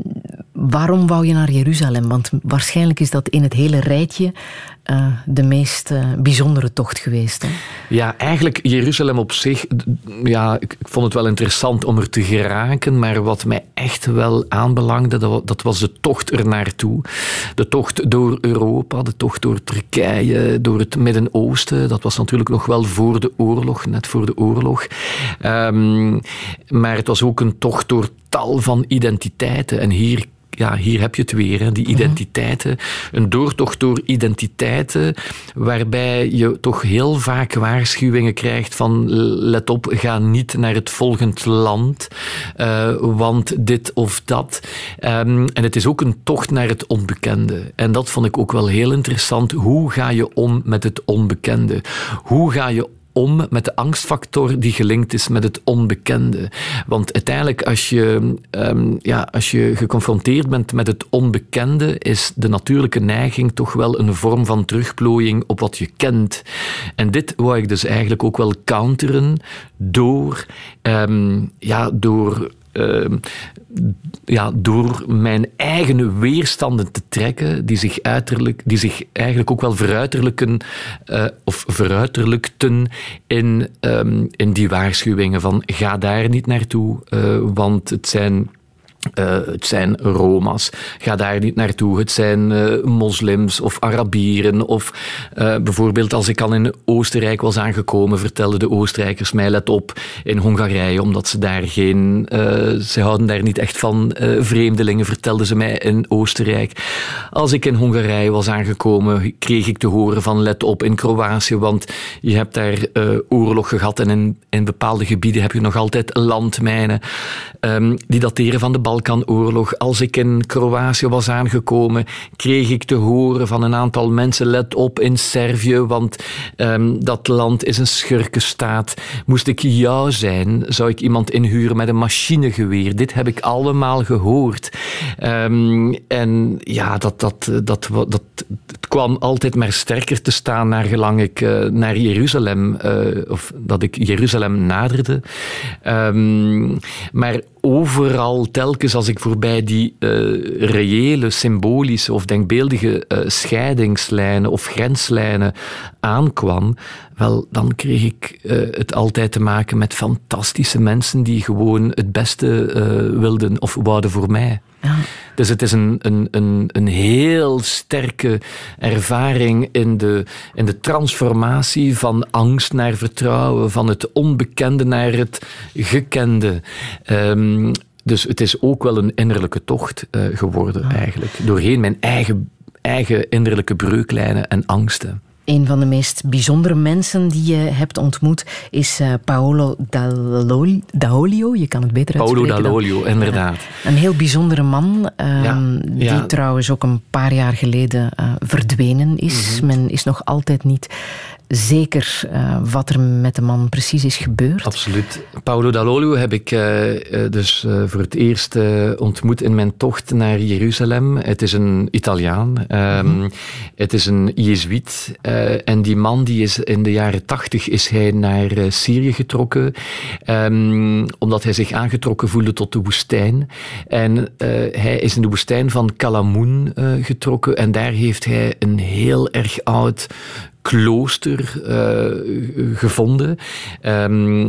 waarom wou je naar Jeruzalem? Want waarschijnlijk is dat in het hele rijtje uh, de meest uh, bijzondere tocht geweest. Hè? Ja, eigenlijk Jeruzalem op zich, ja, ik, ik, vond het wel interessant om er te geraken, maar wat mij echt wel aanbelangde, dat, dat was de tocht er naartoe. De tocht door Europa, de tocht door Turkije, door het Midden-Oosten. Dat was natuurlijk nog wel voor de oorlog, net voor de oorlog. Um, maar het was ook een tocht door tal van identiteiten. En hier ja, hier heb je het weer, hè, die mhm. identiteiten. Een doortocht door waarbij je toch heel vaak waarschuwingen krijgt van let op, ga niet naar het volgend land, uh, want dit of dat. Um, en het is ook een tocht naar het onbekende. En dat vond ik ook wel heel interessant. Hoe ga je om met het onbekende? Hoe ga je om met de angstfactor die gelinkt is met het onbekende. Want uiteindelijk, als je, um, ja, als je geconfronteerd bent met het onbekende, is de natuurlijke neiging toch wel een vorm van terugplooiing op wat je kent. En dit wou ik dus eigenlijk ook wel counteren door, um, ja, door ehm, ja, door mijn eigen weerstanden te trekken, die zich, uiterlijk, die zich eigenlijk ook wel veruiterlijken, uh, of veruiterlijkten in, um, in die waarschuwingen van ga daar niet naartoe, uh, want het zijn uh, het zijn Roma's. Ga daar niet naartoe. Het zijn uh, moslims of Arabieren. Of uh, bijvoorbeeld als ik al in Oostenrijk was aangekomen, vertelden de Oostenrijkers mij, let op, in Hongarije, omdat ze daar geen... ze houden daar niet echt van vreemdelingen, vertelden ze mij in Oostenrijk. Als ik in Hongarije was aangekomen, kreeg ik te horen van, let op, in Kroatië, want je hebt daar oorlog gehad en in, in bepaalde gebieden heb je nog altijd landmijnen um, die dateren van de Balkanoorlog. Als ik in Kroatië was aangekomen, kreeg ik te horen van een aantal mensen: let op in Servië, want um, dat land is een schurkenstaat. Moest ik jou zijn, zou ik iemand inhuren met een machinegeweer. Dit heb ik allemaal gehoord. Um, en ja, dat, dat, dat, dat, dat kwam altijd maar sterker te staan naar gelang ik uh, naar Jeruzalem, uh, of dat ik Jeruzalem naderde. Um, maar overal, telkens als ik voorbij die uh, reële, symbolische of denkbeeldige scheidingslijnen of grenslijnen aankwam, wel, dan kreeg ik het altijd te maken met fantastische mensen die gewoon het beste wilden of wouden voor mij. Ja. Dus het is een, een, een, een heel sterke ervaring in de, in de transformatie van angst naar vertrouwen, van het onbekende naar het gekende. Um, dus het is ook wel een innerlijke tocht uh, geworden, ja. eigenlijk. Doorheen mijn eigen, eigen innerlijke breuklijnen en angsten. Een van de meest bijzondere mensen die je hebt ontmoet is uh, Paolo D'Aolio. Je kan het beter Paolo D'Aolio, inderdaad. Uh, een heel bijzondere man, uh, ja, die ja. trouwens ook een paar jaar geleden eh, verdwenen is. Mm -hmm. Men is nog altijd niet zeker uh, wat er met de man precies is gebeurd? Absoluut. Paolo Dall'Olio heb ik uh, dus uh, voor het eerst ontmoet in mijn tocht naar Jeruzalem. Het is een Italiaan. Um, mm -hmm. Het is een Jezuïet. en die man die is in de jaren tachtig is hij naar Syrië getrokken. Um, omdat hij zich aangetrokken voelde tot de woestijn. En hij is in de woestijn van Kalamoun getrokken. En daar heeft hij een heel erg oud klooster uh, gevonden. Um,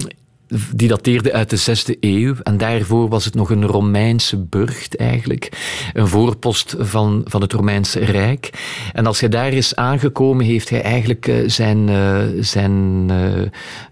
die dateerde uit de zesde eeuw. En daarvoor was het nog een Romeinse burcht eigenlijk. Een voorpost van, van het Romeinse Rijk. En als hij daar is aangekomen, heeft hij eigenlijk uh, zijn, uh, zijn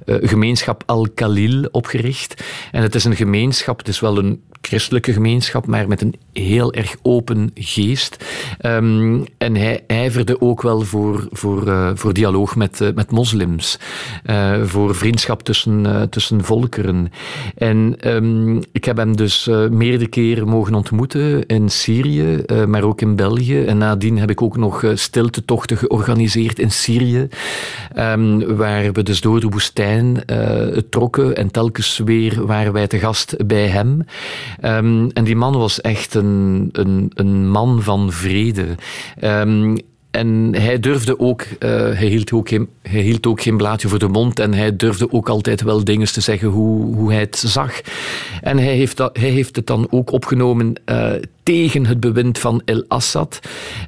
gemeenschap Al-Khalil opgericht. En het is een gemeenschap, het is wel een christelijke gemeenschap, maar met een heel erg open geest. Um, en hij ijverde ook wel voor, voor, uh, voor dialoog met, uh, met moslims, uh, voor vriendschap tussen, tussen volkeren. En um, ik heb hem dus meerdere keren mogen ontmoeten in Syrië, maar ook in België. En nadien heb ik ook nog stiltetochten georganiseerd in Syrië, um, waar we dus door de woestijn trokken en telkens weer waren wij te gast bij hem. Um, en die man was echt een, een, een man van vrede. Um, en hij durfde ook, uh, hij, hield ook geen, hield ook blaadje voor de mond en hij durfde ook altijd wel dingen te zeggen hoe, hoe hij het zag. En hij heeft, dat, hij heeft het dan ook opgenomen uh, tegen het bewind van El-Assad,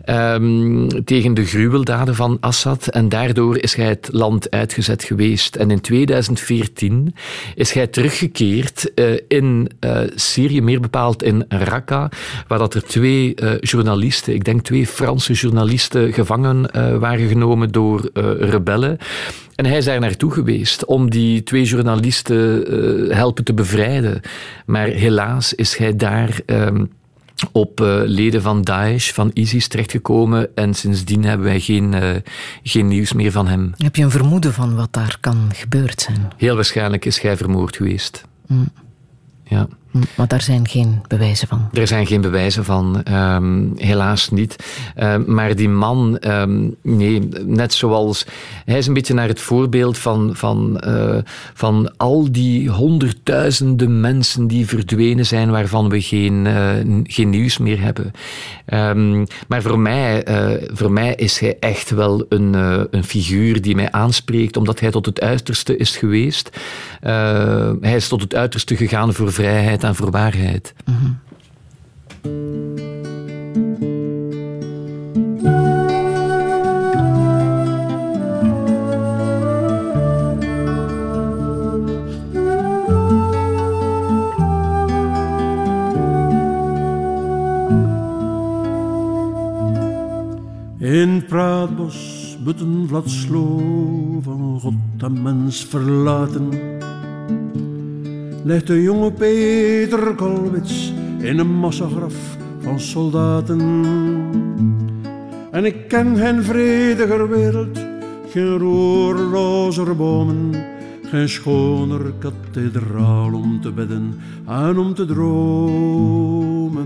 um, tegen de gruweldaden van Assad. En daardoor is hij het land uitgezet geweest. En in 2014 is hij teruggekeerd uh, in uh, Syrië, meer bepaald in Raqqa, waar dat er twee uh, journalisten, ik denk twee Franse journalisten, gevangen waren genomen door rebellen. En hij is daar naartoe geweest om die twee journalisten helpen te bevrijden. Maar helaas is hij daar. Um, op uh, leden van Daesh, van ISIS terechtgekomen. En sindsdien hebben wij geen, uh, geen nieuws meer van hem. Heb je een vermoeden van wat daar kan gebeurd zijn? Heel waarschijnlijk is hij vermoord geweest. Mm. Ja. Maar daar zijn geen bewijzen van. Er zijn geen bewijzen van, um, helaas niet. Um, maar die man, um, nee, net zoals. Hij is een beetje naar het voorbeeld van, van, uh, van al die honderdduizenden mensen die verdwenen zijn, waarvan we geen, uh, geen nieuws meer hebben. maar voor mij, uh, voor mij is hij echt wel een, een figuur die mij aanspreekt, omdat hij tot het uiterste is geweest. hij is tot het uiterste gegaan voor vrijheid vrijheid en voor waarheid. Mm In Praatbos, butten Vladslo, van God en mens verlaten, ligt de jonge Peter Kolwits in een massagraf van soldaten. En ik ken geen vrediger wereld, geen roerlozer bomen, geen schoner kathedraal om te bidden en om te dromen.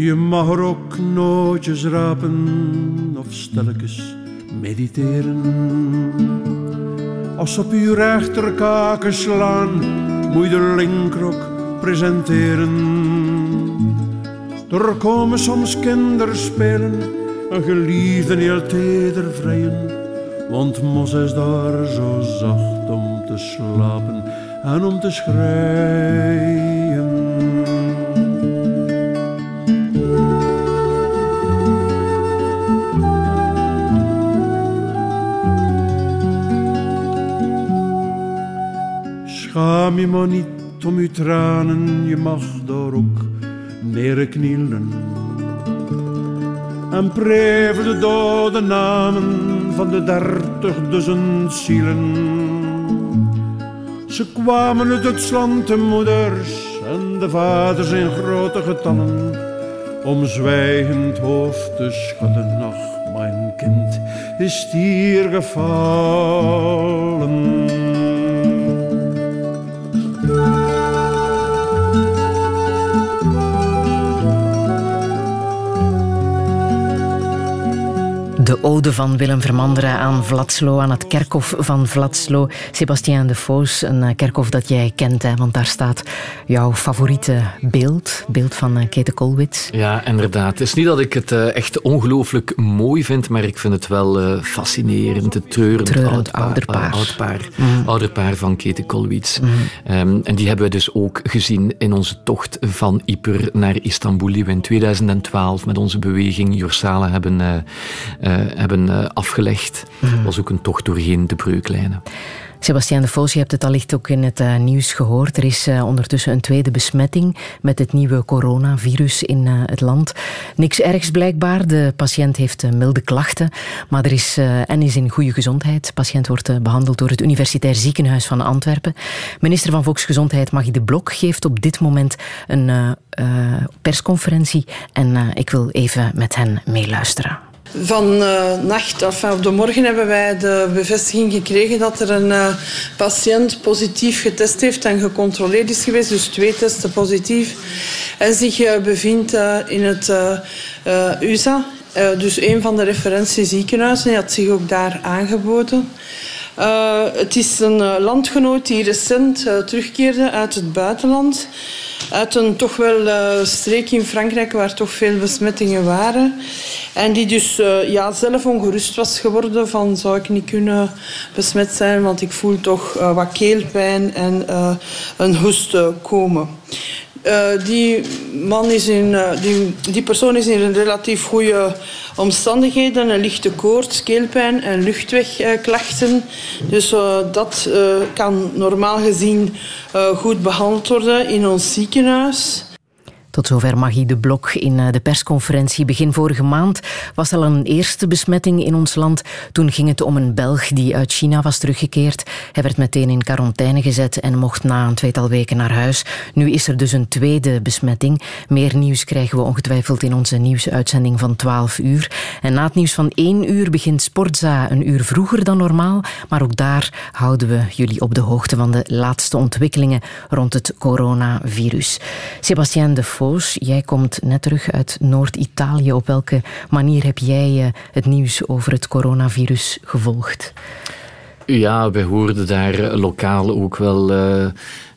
Je mag er ook nootjes rapen of stilletjes mediteren. Als op je rechterkaken slaan, moet je de linkerok presenteren. Er komen soms kinderen spelen, een geliefde heel teder vrijen. Want Mos is daar zo zacht om te slapen en om te schreien. Schaam je maar niet om je tranen, je mag daar ook neerknielen. En preven de dode namen van de dertigduizend zielen. Ze kwamen uit het land, de moeders en de vaders in grote getallen, om zwijgend hoofd te schudden. Ach, mijn kind is hier gevallen. De ode van Willem Vermanderen aan Vladslo, aan het kerkhof van Vladslo. Sebastien de Foos, een eh, kerkhof dat jij kent, hè, want daar staat jouw favoriete beeld, beeld van uh, Kete Kolwitz. Ja, inderdaad. Het is niet dat ik het uh, echt ongelooflijk mooi vind, maar ik vind het wel fascinerend. Het treurend, treurend ouderpaar. ouderpaar, mm. ouderpaar van Kete Kolwitz. Mm. Um, en die hebben we dus ook gezien in onze tocht van Yper naar Istanbul, die we in 2012 met onze beweging Jursala hebben hebben uh, afgelegd. Mm. was ook een tocht doorheen de breuklijnen. Sebastiaan de Vos, je hebt het allicht ook in het uh, nieuws gehoord. Er is uh, ondertussen een tweede besmetting met het nieuwe coronavirus in uh, het land. Niks ergs blijkbaar. De patiënt heeft milde klachten, maar er is, en is in goede gezondheid. De patiënt wordt behandeld door het Universitair Ziekenhuis van Antwerpen. Minister van Volksgezondheid Maggie de Blok geeft op dit moment een persconferentie en ik wil even met hen meeluisteren. Van uh, nacht of op de morgen hebben wij de bevestiging gekregen dat er een uh, patiënt positief getest heeft en gecontroleerd is geweest. Dus twee testen positief. En zich uh, bevindt in het USA. dus een van de referentieziekenhuizen. Hij had zich ook daar aangeboden. Het is een landgenoot die recent terugkeerde uit het buitenland uit een toch wel uh, streek in Frankrijk waar toch veel besmettingen waren. En die dus ja, zelf ongerust was geworden van zou ik niet kunnen besmet zijn, want ik voel toch wat keelpijn en een hoest komen. Uh, die man is in, uh, die, die persoon is in relatief goede omstandigheden. Een lichte koorts, keelpijn en luchtwegklachten. Dus uh, dat kan normaal gezien goed behandeld worden in ons ziekenhuis. Tot zover Magie de Blok in eh, de persconferentie. Begin vorige maand was al een eerste besmetting in ons land. Toen ging het om een Belg die uit China was teruggekeerd. Hij werd meteen in quarantaine gezet en mocht na een tweetal weken naar huis. Nu is er dus een tweede besmetting. Meer nieuws krijgen we ongetwijfeld in onze nieuwsuitzending van 12 uur. En na het nieuws van 1 uur begint Sportza een uur vroeger dan normaal. Maar ook daar houden we jullie op de hoogte van de laatste ontwikkelingen rond het coronavirus. Sebastien de Jij komt net terug uit Noord-Italië. Op welke manier heb jij eh, het nieuws over het coronavirus gevolgd? Ja, wij hoorden daar lokaal ook wel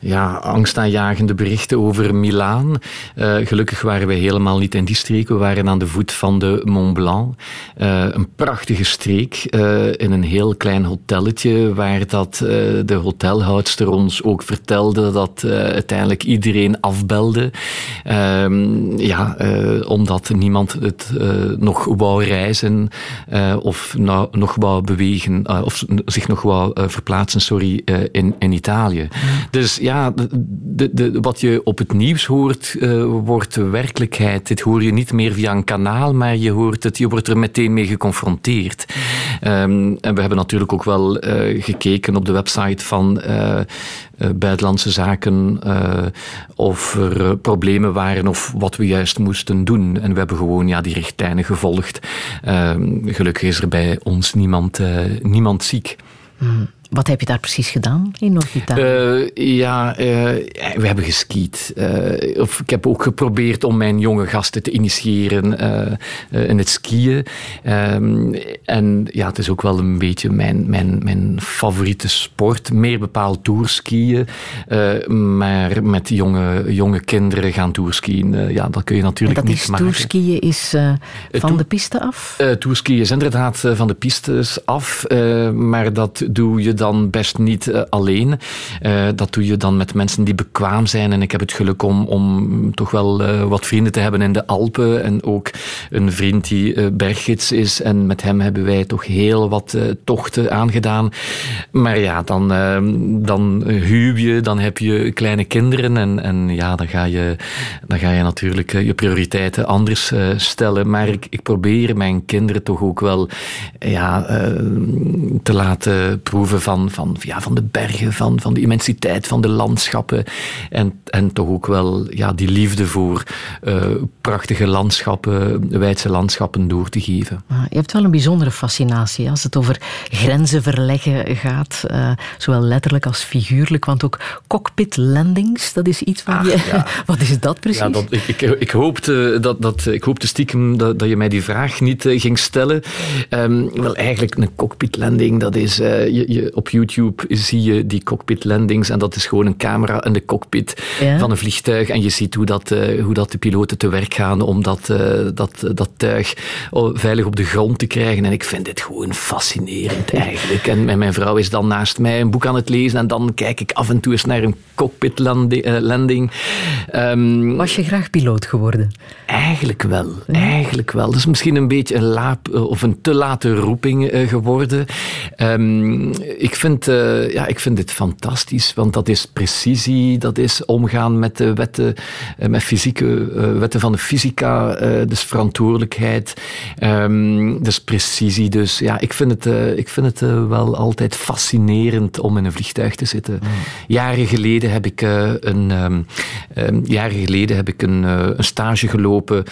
ja, angstaanjagende berichten over Milaan. Uh, gelukkig waren wij helemaal niet in die streek. We waren aan de voet van de Mont Blanc. Uh, een prachtige streek uh, in een heel klein hotelletje waar dat, de hotelhoudster ons ook vertelde dat uiteindelijk iedereen afbelde. Ehm, ja, omdat niemand het nog wou reizen of nou, nog wou bewegen of zich nog wou verplaatsen sorry, in, in Italië. Dus ja, ja, de, wat je op het nieuws hoort, uh, wordt werkelijkheid. Dit hoor je niet meer via een kanaal, maar je, hoort het, je wordt er meteen mee geconfronteerd. Um, en we hebben natuurlijk ook wel uh, gekeken op de website van uh, Buitenlandse Zaken of er problemen waren of wat we juist moesten doen. En we hebben gewoon ja, die richtlijnen gevolgd. Ehm, gelukkig is er bij ons niemand, niemand ziek. Mm. Wat heb je daar precies gedaan in Noord-Italië? Uh, ja, uh, we hebben geskiet. Uh, of ik heb ook geprobeerd om mijn jonge gasten te initiëren in het skiën. Um, en ja, het is ook wel een beetje mijn, mijn, mijn favoriete sport. Meer bepaald tourskiën. maar met jonge, jonge kinderen gaan tourskiën, ja, dat kun je natuurlijk en dat niet is, Tourskiën is van de piste af? tourskiën is inderdaad van de pistes af. maar dat doe je dan best niet uh, alleen. Uh, dat doe je dan met mensen die bekwaam zijn. En ik heb het geluk om, om toch wel uh, wat vrienden te hebben in de Alpen. En ook een vriend die berggids is. En met hem hebben wij toch heel wat tochten aangedaan. Maar ja, dan, dan huw je, dan heb je kleine kinderen. En, en ja, dan ga je, dan ga je natuurlijk je prioriteiten anders stellen. Maar ik, ik probeer mijn kinderen toch ook wel ja, te laten proeven van, van, ja, van de bergen, van, van de immensiteit van de landschappen. En, en toch ook wel ja, die liefde voor uh, prachtige landschappen, wijdse landschappen door te geven. Ah, je hebt wel een bijzondere fascinatie als het over grenzen verleggen gaat. Uh, zowel letterlijk als figuurlijk. Want ook cockpit landings, dat is iets waar je... Ja. Wat is dat precies? Ja, dat, ik, ik, ik, hoopte, dat, dat, ik hoopte stiekem dat, dat je mij die vraag niet uh, ging stellen. Um, wel, eigenlijk een cockpit landing, dat is... je, je, op YouTube zie je die cockpit landings en dat is gewoon een camera in de cockpit van een vliegtuig en je ziet hoe dat, uh, hoe dat de piloten te werk gaan om dat, uh, dat, dat tuig oh, veilig op de grond te krijgen. En ik vind dit gewoon fascinerend eigenlijk. En mijn vrouw is dan naast mij een boek aan het lezen en dan kijk ik af en toe eens naar een cockpit landing. Landing. Um, Was je graag piloot geworden? Eigenlijk wel. Eigenlijk wel. Dat is misschien een beetje een laap of een te late roeping geworden. Um, ik vind uh, ja, ik vind dit fantastisch, want dat is precisie, dat is omgaan met de wetten, uh, met fysieke uh, wetten van de fysica, dus verantwoordelijkheid, um, dus precisie. Dus ja, ik vind het, ik vind het wel altijd fascinerend om in een vliegtuig te zitten. Mm. Jaren geleden heb ik een, um, um, jaren geleden heb ik een, een stage gelopen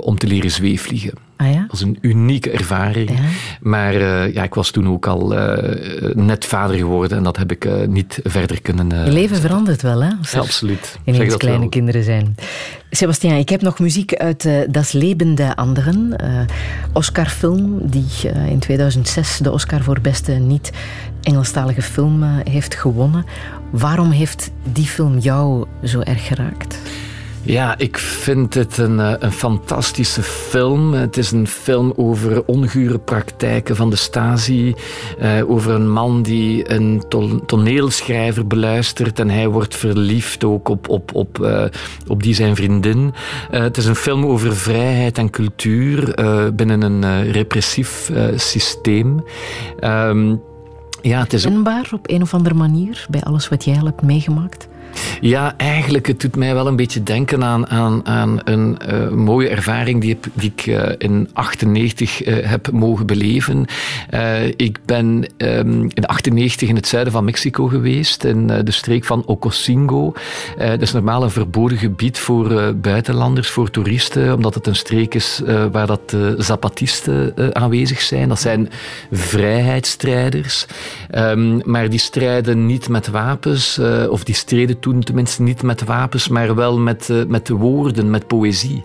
om te leren zweefvliegen. Ah, ja? Dat was een unieke ervaring. Ja. Maar uh, ja, ik was toen ook al uh, net vader geworden en dat heb ik uh, niet verder kunnen... Je leven verandert wel, hè? Ja, absoluut. Ineens kleine wel. kinderen zijn. Sebastian, ik heb nog muziek uit Das Leben der Anderen. Oscar-film die in 2006 de Oscar voor beste niet-Engelstalige film heeft gewonnen. Waarom heeft die film jou zo erg geraakt? Ja, ik vind het een, eh, een fantastische film. Het is een film over ongure praktijken van de Stasi. Uh, over een man die een toneelschrijver beluistert en hij wordt verliefd ook op, op, op, uh, op die zijn vriendin. het is een film over vrijheid en cultuur binnen een repressief systeem. Um, ja, het is op een of andere manier bij alles wat jij hebt meegemaakt? Ja, eigenlijk, het doet mij wel een beetje denken aan, aan, aan een uh, mooie ervaring die, die ik uh, in 98 uh, eh, heb mogen beleven. ik ben um, in 98 in het zuiden van Mexico geweest, in de streek van Ocosingo. dat is normaal een verboden gebied voor buitenlanders, voor toeristen, omdat het een streek is waar dat Zapatisten aanwezig zijn. Dat zijn vrijheidsstrijders, um, maar die strijden niet met wapens, of die streden toen tenminste niet met wapens, maar wel met, uh, met woorden, met poëzie.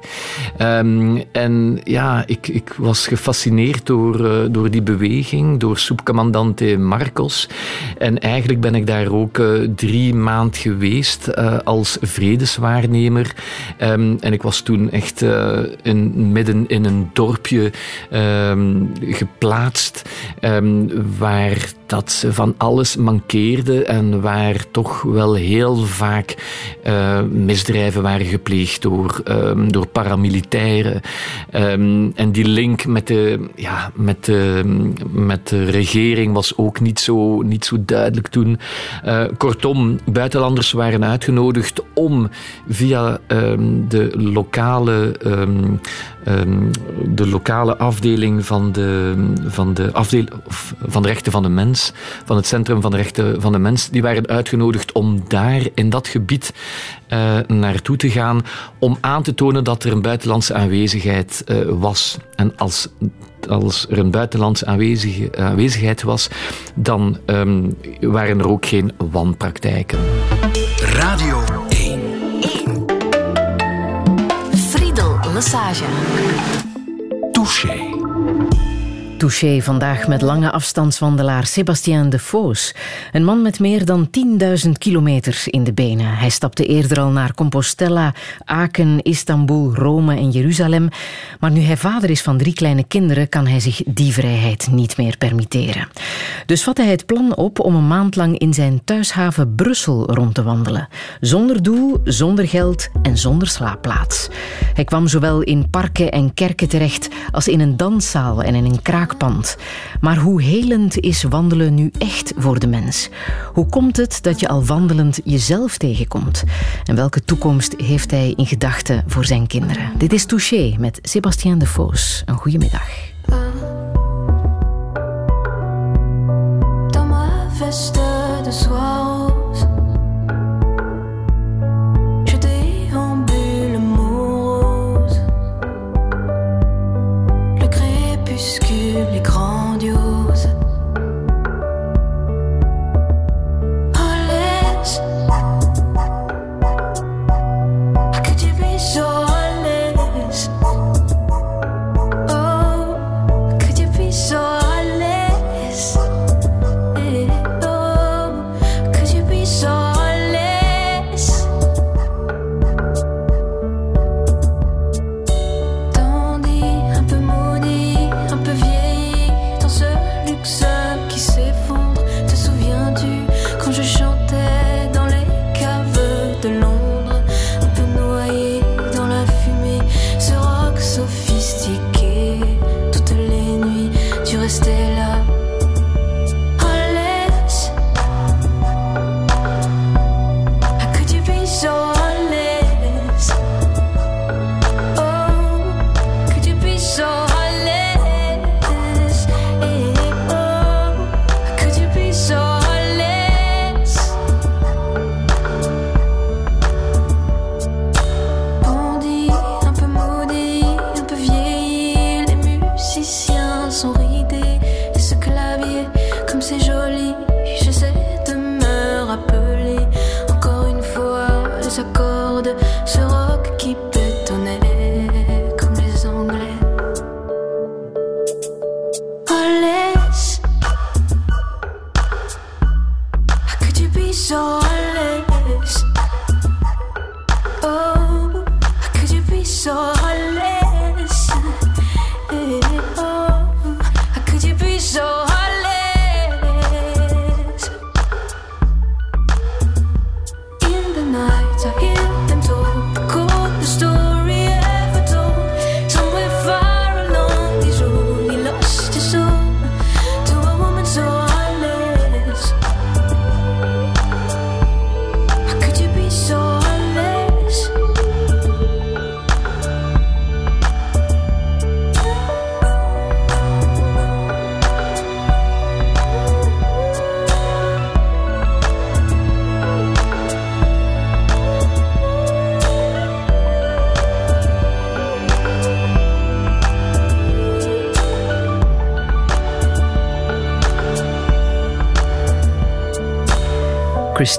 Um, en ja, ik, ik was gefascineerd door, uh, door die beweging, door Subcomandante Marcos. En eigenlijk ben ik daar ook uh, drie maand geweest als vredeswaarnemer. Um, en ik was toen echt in, midden in een dorpje um, geplaatst, waar dat van alles mankeerde en waar toch wel heel vaak uh, misdrijven waren gepleegd door, um, door paramilitairen. Um, en die link met de, ja, met, de, met de regering was ook niet zo, niet zo duidelijk toen. Uh, kortom, buitenlanders waren uitgenodigd om via um, de lokale um, de lokale afdeling van de, van, de afdeel, van de rechten van de mens, van het Centrum van de Rechten van de Mens, die waren uitgenodigd om daar in dat gebied uh, naartoe te gaan om aan te tonen dat er een buitenlandse aanwezigheid uh, was. En als, als er een buitenlandse aanwezigheid was, dan um, waren er ook geen wanpraktijken. Radio Friedel Massage. Touché. Touché vandaag met lange afstandswandelaar Sébastien de Foos. Een man met meer dan 10.000 kilometer in de benen. Hij stapte eerder al naar Compostela, Aken, Istanbul, Rome en Jeruzalem. Maar nu hij vader is van drie kleine kinderen, kan hij zich die vrijheid niet meer permitteren. Dus vatte hij het plan op om een maand lang in zijn thuishaven Brussel rond te wandelen. Zonder doel, zonder geld en zonder slaapplaats. Hij kwam zowel in parken en kerken terecht als in een danszaal en in een kraak maar hoe helend is wandelen nu echt voor de mens? Hoe komt het dat je al wandelend jezelf tegenkomt? En welke toekomst heeft hij in gedachten voor zijn kinderen? Dit is Touché met Sébastien de Foos. Een goede middag.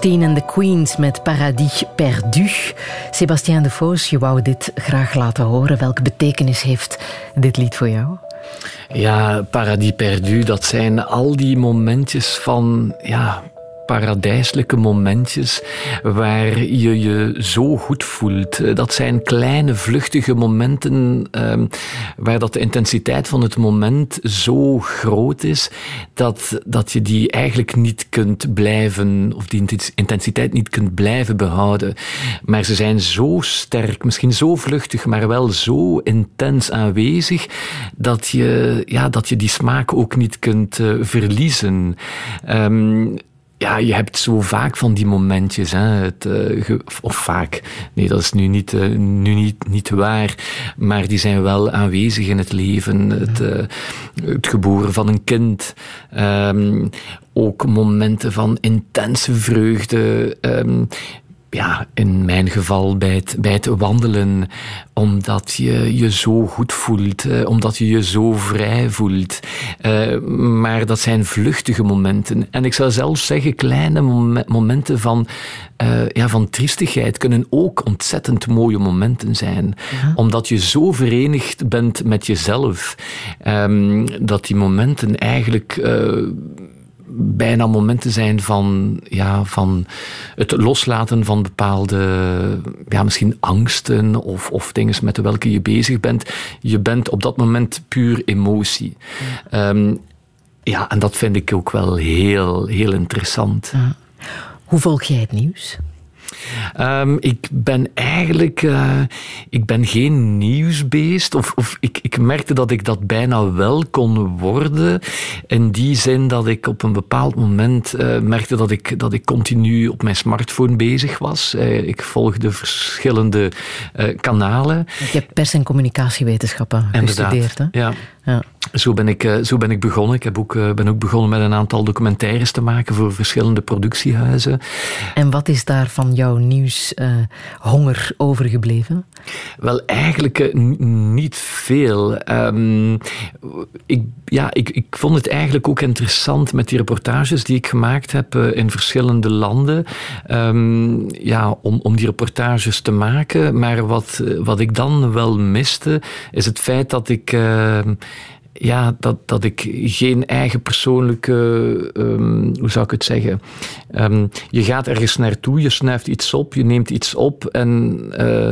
Christine and the Queens met Paradis Perdu. Sébastien de Vos, je wou dit graag laten horen. Welke betekenis heeft dit lied voor jou? Ja, Paradis Perdu, dat zijn al die momentjes van ja, paradijselijke momentjes waar je je zo goed voelt. Eh, dat zijn kleine, vluchtige momenten um, waar dat de intensiteit van het moment zo groot is dat, dat je die eigenlijk niet kunt blijven, of die intensiteit niet kunt blijven behouden. Maar ze zijn zo sterk, misschien zo vluchtig, maar wel zo intens aanwezig dat je, ja, dat je die smaak ook niet kunt uh, verliezen. Um, ja, je hebt zo vaak van die momentjes. Hè, het, uh, of vaak. Nee, dat is nu, niet, uh, nu niet, niet waar. Maar die zijn wel aanwezig in het leven. Het, uh, het geboren van een kind. Um, ook momenten van intense vreugde. Um, ja, in mijn geval bij het, bij het wandelen, omdat je je zo goed voelt, eh, omdat je je zo vrij voelt. Uh, maar dat zijn vluchtige momenten. En ik zou zelfs zeggen, kleine momenten van, uh, ja, van triestigheid kunnen ook ontzettend mooie momenten zijn. Ja. Omdat je zo verenigd bent met jezelf, um, dat die momenten eigenlijk bijna momenten zijn van, ja, van het loslaten van bepaalde, ja, misschien angsten of, of dingen met welke je bezig bent. Je bent op dat moment puur emotie. Ja, um, ja en dat vind ik ook wel heel, heel interessant. Ja. Hoe volg jij het nieuws? Um, ik ben eigenlijk uh, ik ben geen nieuwsbeest. Of, of ik, ik merkte dat ik dat bijna wel kon worden. In die zin dat ik op een bepaald moment uh, merkte dat ik, dat ik continu op mijn smartphone bezig was. Uh, ik volgde verschillende kanalen. Je hebt pers- en communicatiewetenschappen gestudeerd. Hè? Ja. ja. Zo ben, ik, zo ben ik begonnen. Ik heb ook, ben ook begonnen met een aantal documentaires te maken voor verschillende productiehuizen. En wat is daar van jouw nieuwshonger uh, overgebleven? Wel, eigenlijk uh, niet veel. Um, ik, ja, ik, ik vond het eigenlijk ook interessant met die reportages die ik gemaakt heb uh, in verschillende landen. Um, ja, om, om die reportages te maken. Maar wat, wat ik dan wel miste, is het feit dat ik ja, dat, dat ik geen eigen persoonlijke, um, hoe zou ik het zeggen? Um, je gaat ergens naartoe, je snuift iets op, je neemt iets op en uh,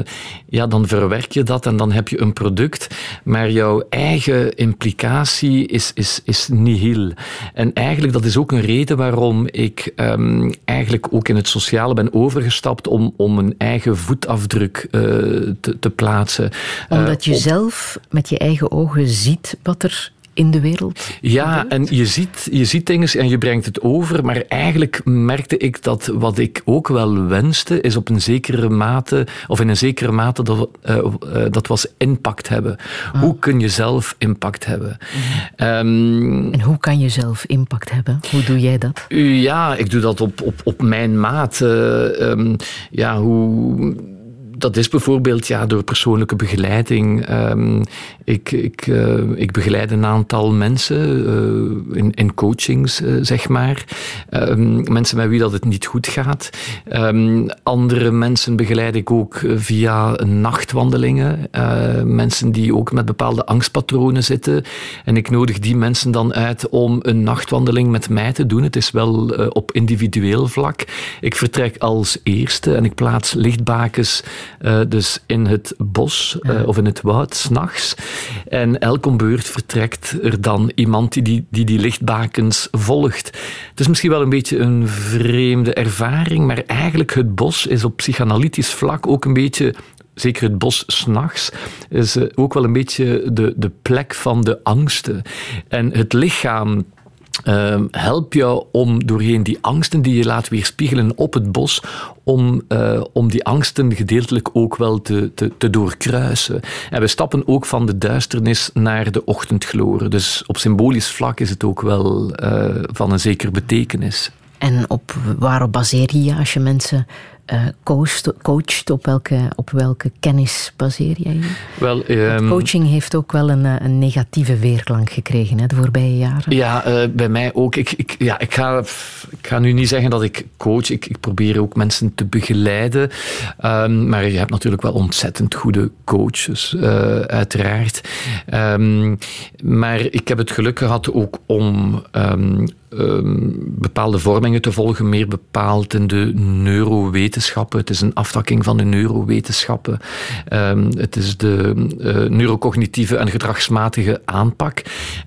ja, dan verwerk je dat en dan heb je een product. Maar jouw eigen implicatie is, is, is nihil. En eigenlijk, dat is ook een reden waarom ik um, eigenlijk ook in het sociale ben overgestapt om, om een eigen voetafdruk uh, te, te plaatsen. Omdat je uh, zelf met je eigen ogen ziet wat er in de wereld? Ja, en je ziet, je ziet dingen en je brengt het over, maar eigenlijk merkte ik dat wat ik ook wel wenste, is op een zekere mate, of in een zekere mate, dat, uh, uh, dat was impact hebben. Ah. Hoe kun je zelf impact hebben? Mm. Um, en hoe kan je zelf impact hebben? Hoe doe jij dat? Ja, ik doe dat op, op, op mijn maat. Uh, um, ja, hoe dat is bijvoorbeeld ja, door persoonlijke begeleiding. Um, ik, ik, uh, ik begeleid een aantal mensen uh, in, in coachings, uh, zeg maar. Um, mensen met wie dat het niet goed gaat. Um, andere mensen begeleid ik ook via nachtwandelingen. mensen die ook met bepaalde angstpatronen zitten. En ik nodig die mensen dan uit om een nachtwandeling met mij te doen. Het is wel op individueel vlak. Ik vertrek als eerste en ik plaats lichtbakens uh, dus in het bos uh, of in het woud, s'nachts. En elke beurt vertrekt er dan iemand die die, die die lichtbakens volgt. Het is misschien wel een beetje een vreemde ervaring, maar eigenlijk het bos is op psychanalytisch vlak ook een beetje zeker het bos s'nachts, is uh, ook wel een beetje de, de plek van de angsten. En het lichaam uh, help jou om doorheen die angsten die je laat weerspiegelen op het bos, om, uh, om die angsten gedeeltelijk ook wel te, te, te, doorkruisen. En we stappen ook van de duisternis naar de ochtendgloren. Dus op symbolisch vlak is het ook wel uh, van een zekere betekenis. En op waarop baseer je als je mensen uh, coacht, coacht, op welke, op welke kennis baseer jij je? Wel, um, coaching heeft ook wel een, een negatieve weerklank gekregen hè, de voorbije jaren. Ja, uh, bij mij ook. Ik, ik, ja, ik, ga, ik ga nu niet zeggen dat ik coach. Ik, ik probeer ook mensen te begeleiden. Um, maar je hebt natuurlijk wel ontzettend goede coaches, uh, uiteraard. Um, maar ik heb het geluk gehad ook om um, bepaalde vormingen te volgen, meer bepaald in de neurowetenschappen. Het is een aftakking van de neurowetenschappen. Um, het is de uh, neurocognitieve en gedragsmatige aanpak.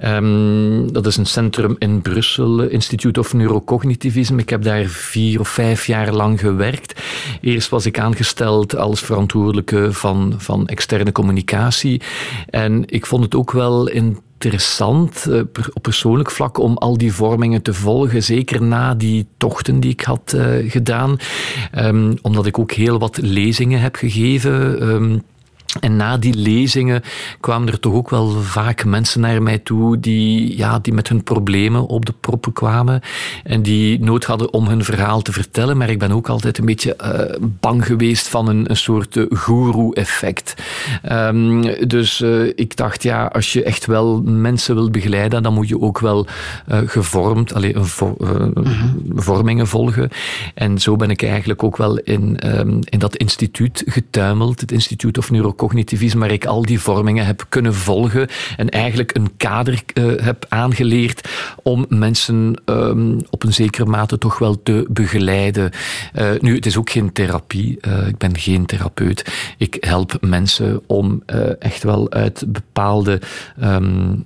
Um, dat is een centrum in Brussel, Institute of Neurocognitivisme. Ik heb daar vier of vijf jaar lang gewerkt. Eerst was ik aangesteld als verantwoordelijke van, van externe communicatie. En ik vond het ook wel in interessant uh, op persoonlijk vlak om al die vormingen te volgen. Zeker na die tochten die ik had uh, gedaan. Um, omdat ik ook heel wat lezingen heb gegeven. Um, en na die lezingen kwamen er toch ook wel vaak mensen naar mij toe die, ja, die met hun problemen op de proppen kwamen en die nood hadden om hun verhaal te vertellen. Maar ik ben ook altijd een beetje uh, bang geweest van een, een soort uh, guru-effect. Um, dus uh, ik dacht, ja, als je echt wel mensen wilt begeleiden, dan moet je ook wel gevormd, alleen een vo mm-hmm. vormingen volgen. En zo ben ik eigenlijk ook wel in, um, in dat instituut getuimeld, het Instituut of Neurocognitie cognitivisme, waar ik al die vormingen heb kunnen volgen en eigenlijk een kader uh, heb aangeleerd om mensen um, op een zekere mate toch wel te begeleiden. Uh, nu, het is ook geen therapie. Uh, ik ben geen therapeut. Ik help mensen om echt wel uit bepaalde um,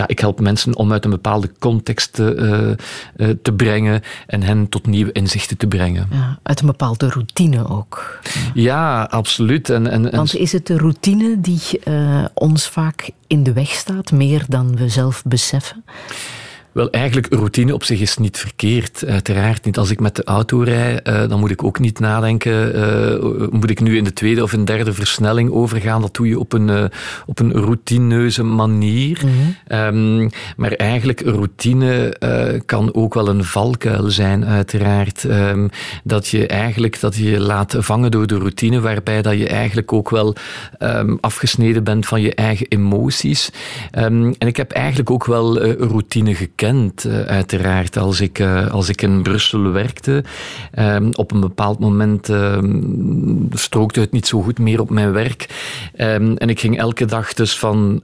ja, ik help mensen om uit een bepaalde context te, uh, uh, te brengen en hen tot nieuwe inzichten te brengen. Ja, uit een bepaalde routine ook. Ja, absoluut. En, en, Want is het de routine die uh, ons vaak in de weg staat, meer dan we zelf beseffen? Wel, eigenlijk routine op zich is niet verkeerd. Uiteraard niet. Als ik met de auto rij, uh, dan moet ik ook niet nadenken. Uh, moet ik nu in de tweede of in de derde versnelling overgaan? Dat doe je op een, uh, op een routineuze manier. Mm -hmm. um, maar eigenlijk, routine kan ook wel een valkuil zijn, uiteraard. Um, dat je eigenlijk dat je laat vangen door de routine, waarbij dat je eigenlijk ook wel um, afgesneden bent van je eigen emoties. en ik heb eigenlijk ook wel routine gekend uh, uiteraard. Als ik, uh, als ik in Brussel werkte, um, op een bepaald moment um, strookte het niet zo goed meer op mijn werk. Um, en ik ging elke dag dus van,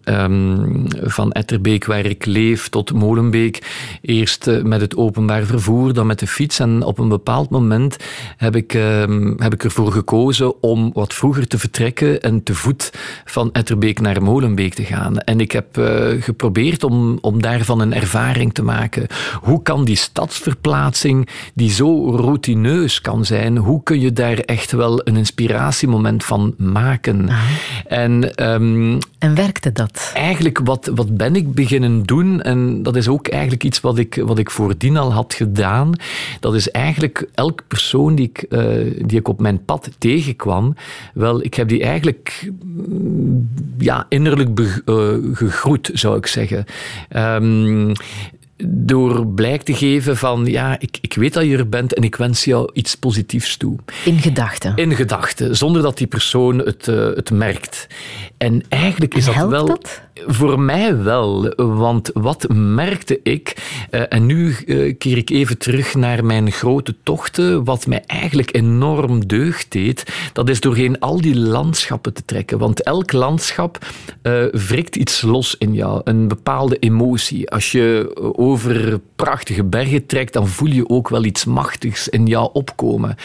van Etterbeek, waar ik leef, tot Molenbeek. Eerst uh, met het openbaar vervoer, dan met de fiets. En op een bepaald moment heb ik, heb ik ervoor gekozen om wat vroeger te vertrekken en te voet van Etterbeek naar Molenbeek te gaan. En ik heb geprobeerd om, om daarvan een ervaring te maken. Hoe kan die stadsverplaatsing, die zo routineus kan zijn, hoe kun je daar echt wel een inspiratiemoment van maken? Ah. En, um, en werkte dat? Eigenlijk, wat, wat ben ik beginnen doen? En dat is ook eigenlijk iets wat ik, wat ik voordien al had gedaan. Dat is eigenlijk elke persoon die ik, uh, die ik op mijn pad tegenkwam, wel, ik heb die eigenlijk ja, innerlijk be, uh, gegroet, zou ik zeggen. Um, door blijk te geven van ja, ik, ik weet dat je er bent en ik wens jou iets positiefs toe. In gedachten. In gedachten, zonder dat die persoon het, uh, het merkt. En eigenlijk is en dat wel. Dat? Voor mij wel, want wat merkte ik, uh, en nu uh, keer ik even terug naar mijn grote tochten, wat mij eigenlijk enorm deugd deed, dat is doorheen al die landschappen te trekken. Want elk landschap wrikt iets los in jou, een bepaalde emotie. Als je over prachtige bergen trekt, dan voel je ook wel iets machtigs in jou opkomen.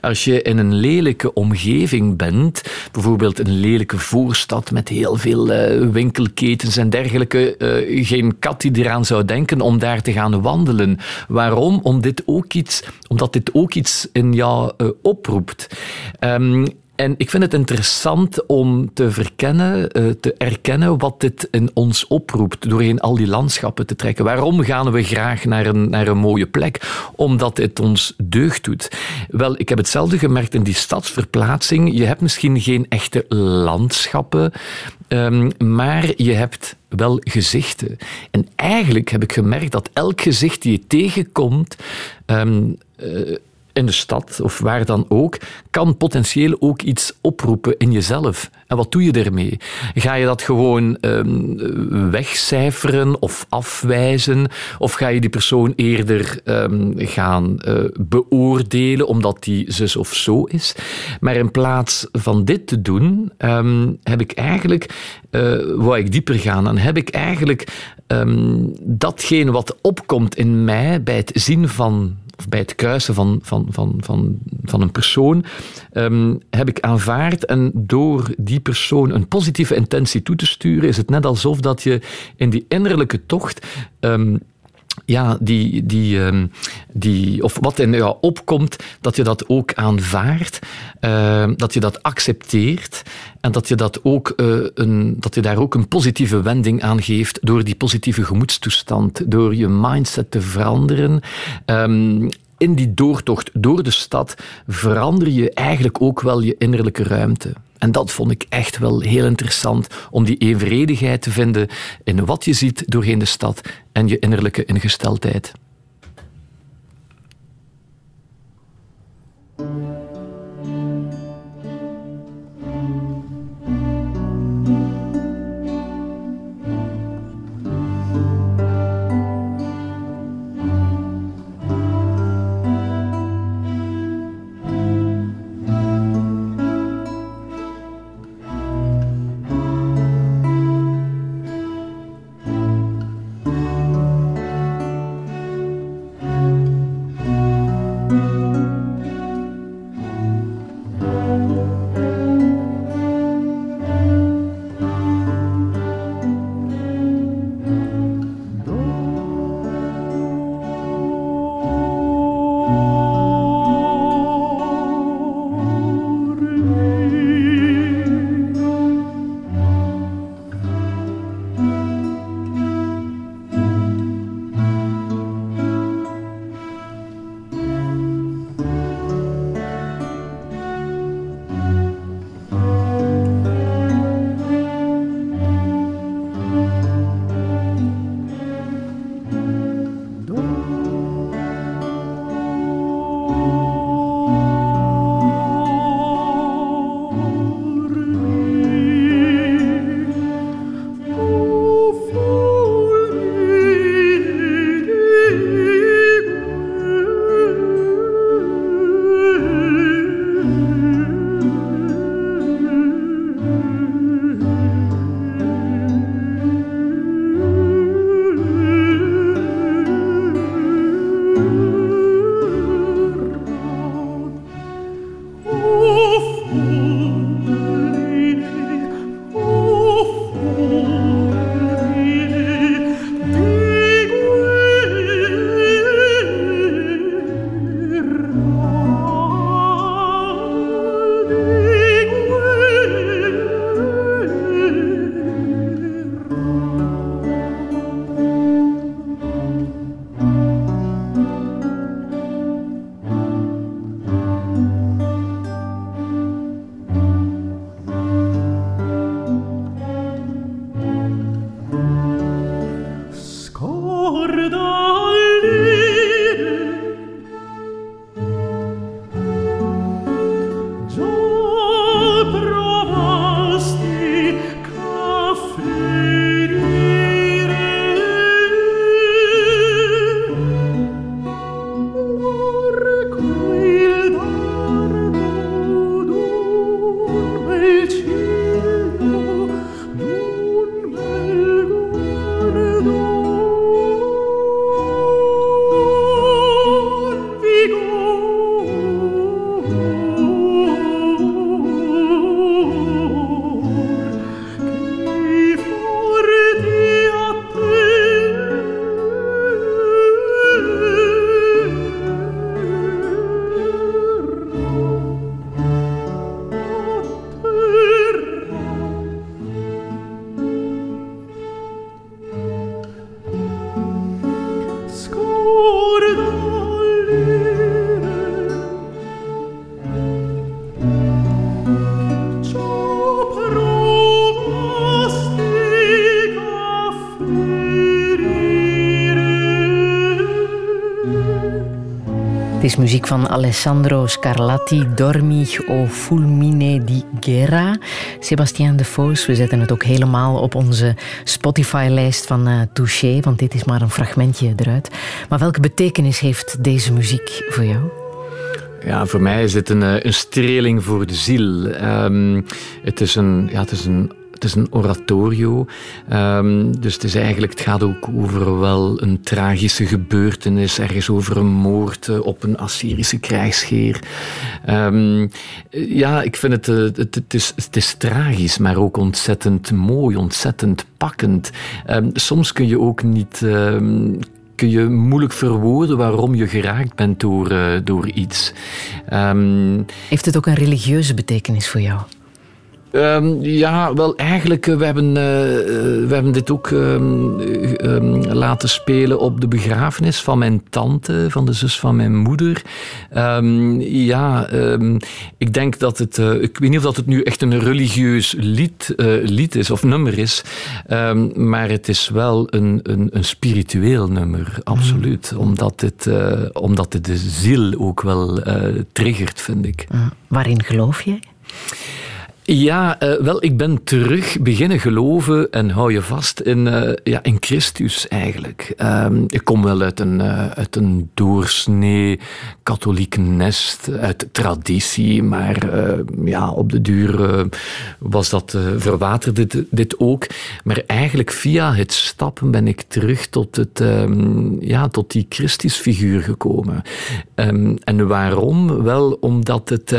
Als je in een lelijke omgeving bent, bijvoorbeeld een lelijke voorstad met heel veel winkelketens, ketens en dergelijke uh, geen kat die eraan zou denken om daar te gaan wandelen. Waarom? Om dit ook iets, omdat dit ook iets in jou uh, oproept. Um, en ik vind het interessant om te verkennen, te erkennen wat dit in ons oproept, doorheen al die landschappen te trekken. Waarom gaan we graag naar een, naar een mooie plek? Omdat het ons deugd doet. Wel, ik heb hetzelfde gemerkt in die stadsverplaatsing. Je hebt misschien geen echte landschappen, um, maar je hebt wel gezichten. En eigenlijk heb ik gemerkt dat elk gezicht die je tegenkomt, um, uh, in de stad of waar dan ook, kan potentieel ook iets oproepen in jezelf. En wat doe je ermee? Ga je dat gewoon um, wegcijferen of afwijzen? Of ga je die persoon eerder um, gaan uh, beoordelen omdat die zus of zo is? Maar in plaats van dit te doen, um, heb ik eigenlijk, uh, wou ik dieper gaan, dan heb ik eigenlijk datgene wat opkomt in mij bij het zien van of bij het kruisen van, van, van, van, van een persoon, um, heb ik aanvaard. En door die persoon een positieve intentie toe te sturen, is het net alsof dat je in die innerlijke tocht. Um, ja, die, die, um, die, of wat in jou opkomt, dat je dat ook aanvaardt, uh, dat je dat accepteert en dat je, dat, ook, uh, een, dat je daar ook een positieve wending aan geeft door die positieve gemoedstoestand, door je mindset te veranderen. Um, in die doortocht door de stad verander je eigenlijk ook wel je innerlijke ruimte. En dat vond ik echt wel heel interessant, om die evenredigheid te vinden in wat je ziet doorheen de stad en je innerlijke ingesteldheid. Muziek van Alessandro Scarlatti, Dormi o Fulmine di Guerra. Sebastien de Foos, we zetten het ook helemaal op onze Spotify-lijst van uh, Touché, want dit is maar een fragmentje eruit. Maar welke betekenis heeft deze muziek voor jou? Ja, voor mij is dit een, eh, een streling voor de ziel. Um, het, is een, ja, het is een het is een oratorio. Um, dus het, is eigenlijk, het gaat ook over wel een tragische gebeurtenis, ergens over een moord eh, op een Assyrische krijgsheer. Um, ja, ik vind het, eh, het, het, is, het is tragisch, maar ook ontzettend mooi, ontzettend pakkend. Um, soms kun je ook niet kun je moeilijk verwoorden waarom je geraakt bent door, uh, door iets. Heeft het ook een religieuze betekenis voor jou? Um, ja, wel eigenlijk, uh, we hebben, uh, we hebben dit ook um, um, laten spelen op de begrafenis van mijn tante, van de zus van mijn moeder. ja, ik denk dat het, uh, ik weet niet of dat het nu echt een religieus lied, lied is of nummer is, maar het is wel een, een, een spiritueel nummer, absoluut. Mm. Omdat, het, omdat het de ziel ook wel triggert, vind ik. waarin geloof je? Ja, uh, wel, ik ben terug beginnen geloven en hou je vast in, uh, ja, in Christus eigenlijk. Um, ik kom wel uit een, uh, uit een doorsnee katholiek nest, uit traditie, maar ja, op de duur was dat, verwaterde dit, dit, ook. Maar eigenlijk via het stappen ben ik terug tot, het, um, ja, tot die Christusfiguur gekomen. Um, en waarom? Wel omdat het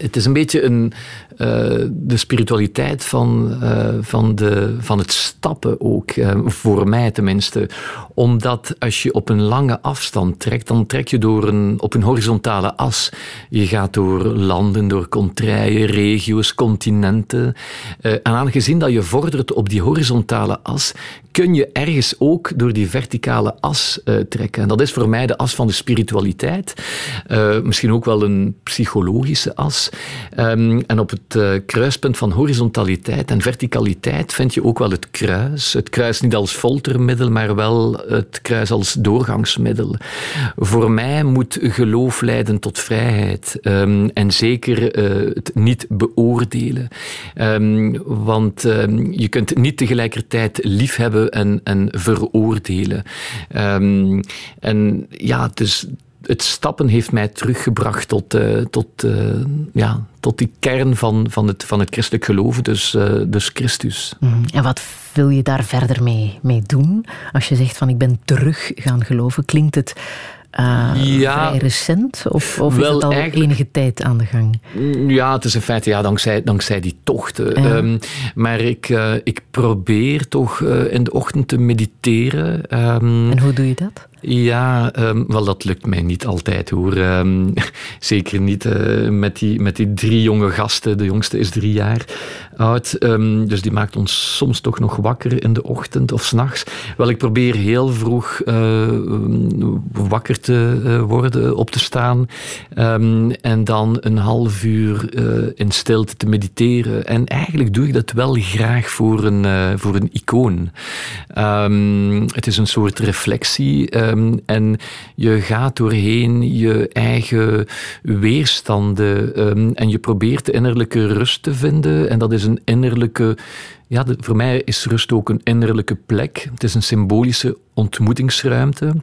het is een beetje een, uh, de spiritualiteit van, uh, van, de, van het stappen ook, uh, voor mij tenminste. Omdat als je op een lange afstand trekt, dan trek je door een, op een horizontale as. Je gaat door landen, door contraien, regio's, continenten. en aangezien dat je vordert op die horizontale as, kun je ergens ook door die verticale as trekken. En dat is voor mij de as van de spiritualiteit. misschien ook wel een psychologische as. Um, en op het uh, kruispunt van horizontaliteit en verticaliteit vind je ook wel het kruis. Het kruis niet als foltermiddel, maar wel het kruis als doorgangsmiddel. Voor mij moet geloof leiden tot vrijheid. Um, en zeker uh, het niet beoordelen. Um, want je kunt niet tegelijkertijd liefhebben en, en veroordelen. en ja, dus het stappen heeft mij teruggebracht tot, uh, tot, uh, ja, tot die kern van, van, het, van het christelijk geloven, dus, uh, dus Christus. Mm. En wat wil je daar verder mee, mee doen? Als je zegt van ik ben terug gaan geloven, klinkt het uh, ja, vrij recent? Of, of is het al enige tijd aan de gang? Mm, ja, het is in feite ja, dankzij, dankzij die tochten. Ja. Um, maar ik, uh, ik probeer toch uh, in de ochtend te mediteren. Um, en hoe doe je dat? Ja, um, wel dat lukt mij niet altijd hoor. Um, zeker niet uh, met, die, met die drie jonge gasten. De jongste is drie jaar oud. Um, dus die maakt ons soms toch nog wakker in de ochtend of s'nachts. Wel, ik probeer heel vroeg uh, wakker te uh, worden, op te staan. en dan een half uur in stilte te mediteren. En eigenlijk doe ik dat wel graag voor een, voor een icoon. het is een soort reflectie. Um, en je gaat doorheen je eigen weerstanden um, en je probeert de innerlijke rust te vinden. En dat is een innerlijke. Ja, voor mij is rust ook een innerlijke plek. Het is een symbolische ontmoetingsruimte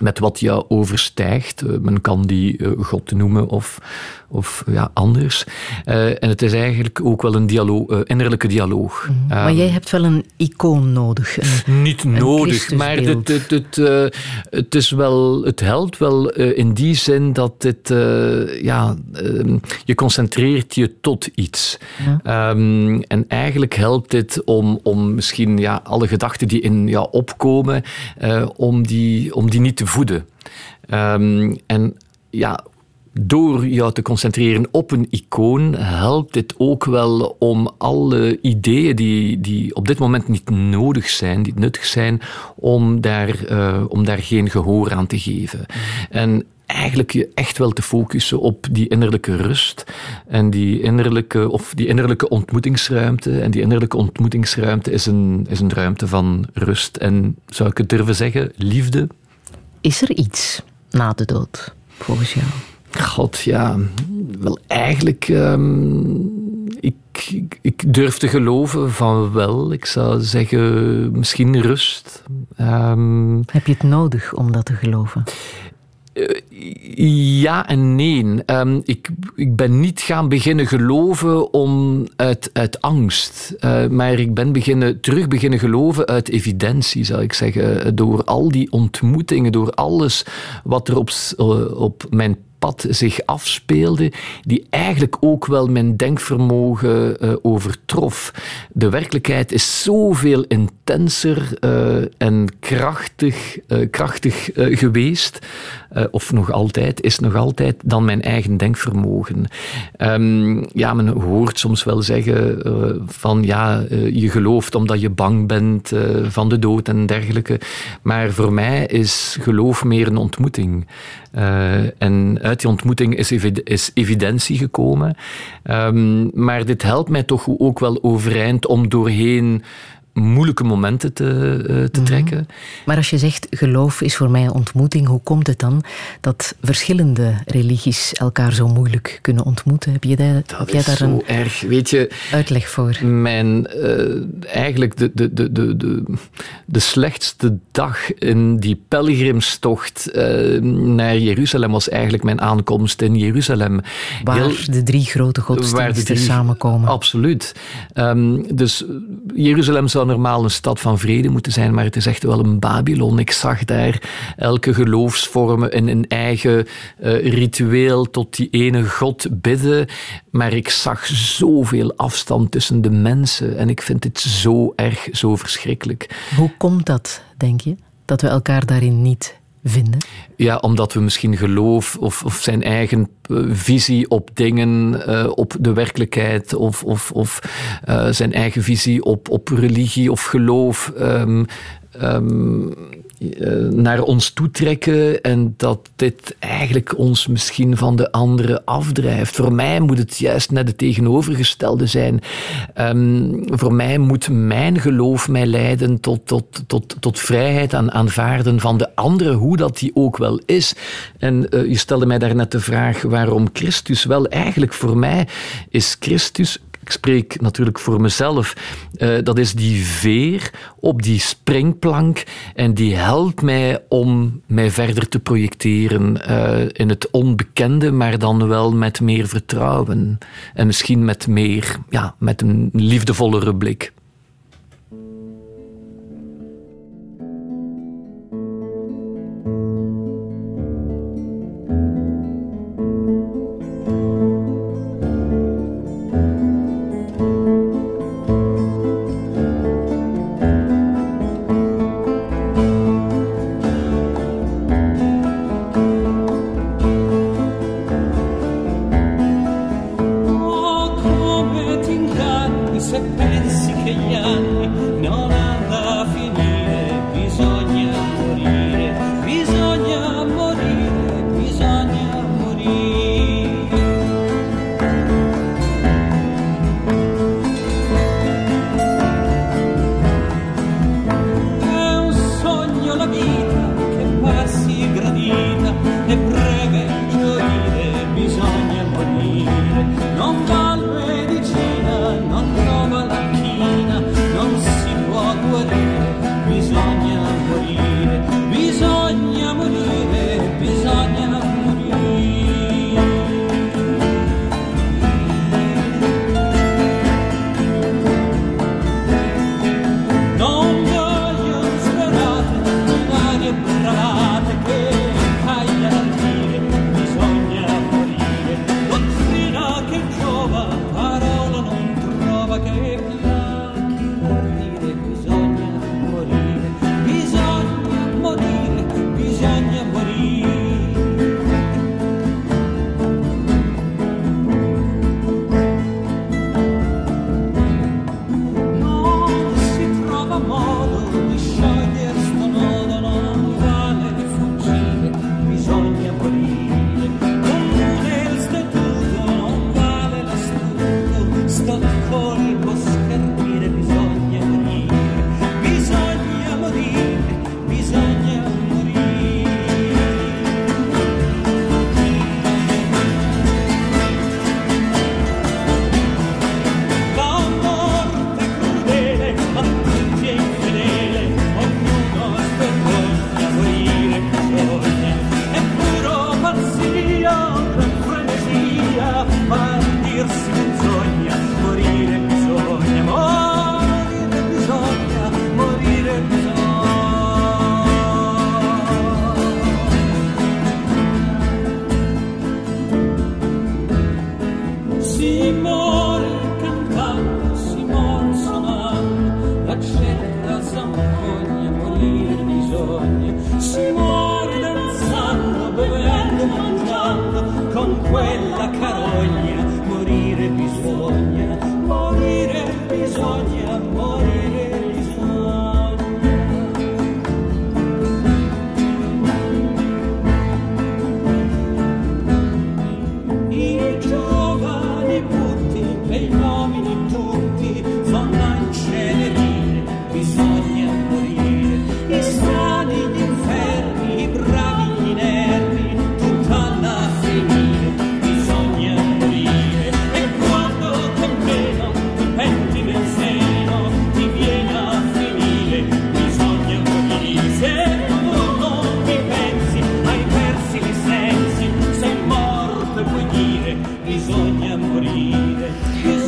met wat jou overstijgt. Uh, men kan die uh, God noemen of of ja, anders. Uh, en het is eigenlijk ook wel een dialoog, uh, innerlijke dialoog. Mm. Um, maar jij hebt wel een icoon nodig. Een, niet een nodig, maar het, het, het, uh, het, is wel, het helpt wel in die zin dat het, ja, um, je concentreert je tot iets. Ja. Um, en eigenlijk helpt dit om, om misschien ja, alle gedachten die in jou opkomen, om, die, om die niet te voeden. en ja, door jou te concentreren op een icoon helpt dit ook wel om alle ideeën die, die op dit moment niet nodig zijn, die nuttig zijn, om daar, uh, om daar geen gehoor aan te geven. En eigenlijk je echt wel te focussen op die innerlijke rust en die innerlijke, of die innerlijke ontmoetingsruimte. En die innerlijke ontmoetingsruimte is een, is een ruimte van rust en, zou ik het durven zeggen, liefde. Is er iets na de dood? volgens jou? God, ja. Wel, eigenlijk... Ehm, ik, ik, ik, durf te geloven van wel. Ik zou zeggen, misschien rust. Um, Heb je het nodig om dat te geloven? Eh, ja en nee. Um, ik, ik ben niet gaan beginnen geloven om uit, uit angst. Uh, maar ik ben beginnen, terug beginnen geloven uit evidentie, zou ik zeggen. Door al die ontmoetingen, door alles wat er op, uh, op mijn pad zich afspeelde, die eigenlijk ook wel mijn denkvermogen uh, overtrof. De werkelijkheid is zoveel intenser uh, en krachtig, uh, krachtig geweest, of nog altijd, is nog altijd, dan mijn eigen denkvermogen. Um, ja, men hoort soms wel zeggen van ja, je gelooft omdat je bang bent van de dood en dergelijke. Maar voor mij is geloof meer een ontmoeting. En uit die ontmoeting is, is evidentie gekomen. Um, maar dit helpt mij toch ook wel overeind om doorheen moeilijke momenten te, uh, te mhm. trekken. Maar als je zegt geloof is voor mij een ontmoeting, hoe komt het dan dat verschillende religies elkaar zo moeilijk kunnen ontmoeten? Heb, je daar, dat heb jij daar een erg. Weet je, uitleg voor? Mijn, uh, eigenlijk de, de, de, de, de, de slechtste dag in die pelgrimstocht uh, naar Jeruzalem was eigenlijk mijn aankomst in Jeruzalem. Waar Heel, de drie grote godsdiensten samenkomen. Absoluut. Um, dus Jeruzalem normaal een stad van vrede moeten zijn, maar het is echt wel een Babylon. Ik zag daar elke geloofsvorm in een eigen uh, ritueel tot die ene God bidden. Maar ik zag zoveel afstand tussen de mensen en ik vind dit zo erg, zo verschrikkelijk. Hoe komt dat, denk je? Dat we elkaar daarin niet Ja, omdat we misschien geloof of, of zijn eigen eh, visie op dingen, uh, op de werkelijkheid of, of, of uh, zijn eigen visie op, op religie of geloof um, um, eh, naar ons toetrekken en dat dit eigenlijk ons misschien van de anderen afdrijft. Voor mij moet het juist net het tegenovergestelde zijn. Um, voor mij moet mijn geloof mij leiden tot, tot, tot, tot vrijheid en aanvaarden van de anderen, hoe dat die ook wel is. En uh, je stelde mij daarnet de vraag waarom Christus. Wel, eigenlijk voor mij is Christus ik spreek natuurlijk voor mezelf, uh, dat is die veer op die springplank en die helpt mij om mij verder te projecteren uh, in het onbekende, maar dan wel met meer vertrouwen en misschien met meer, ja, met een liefdevollere blik.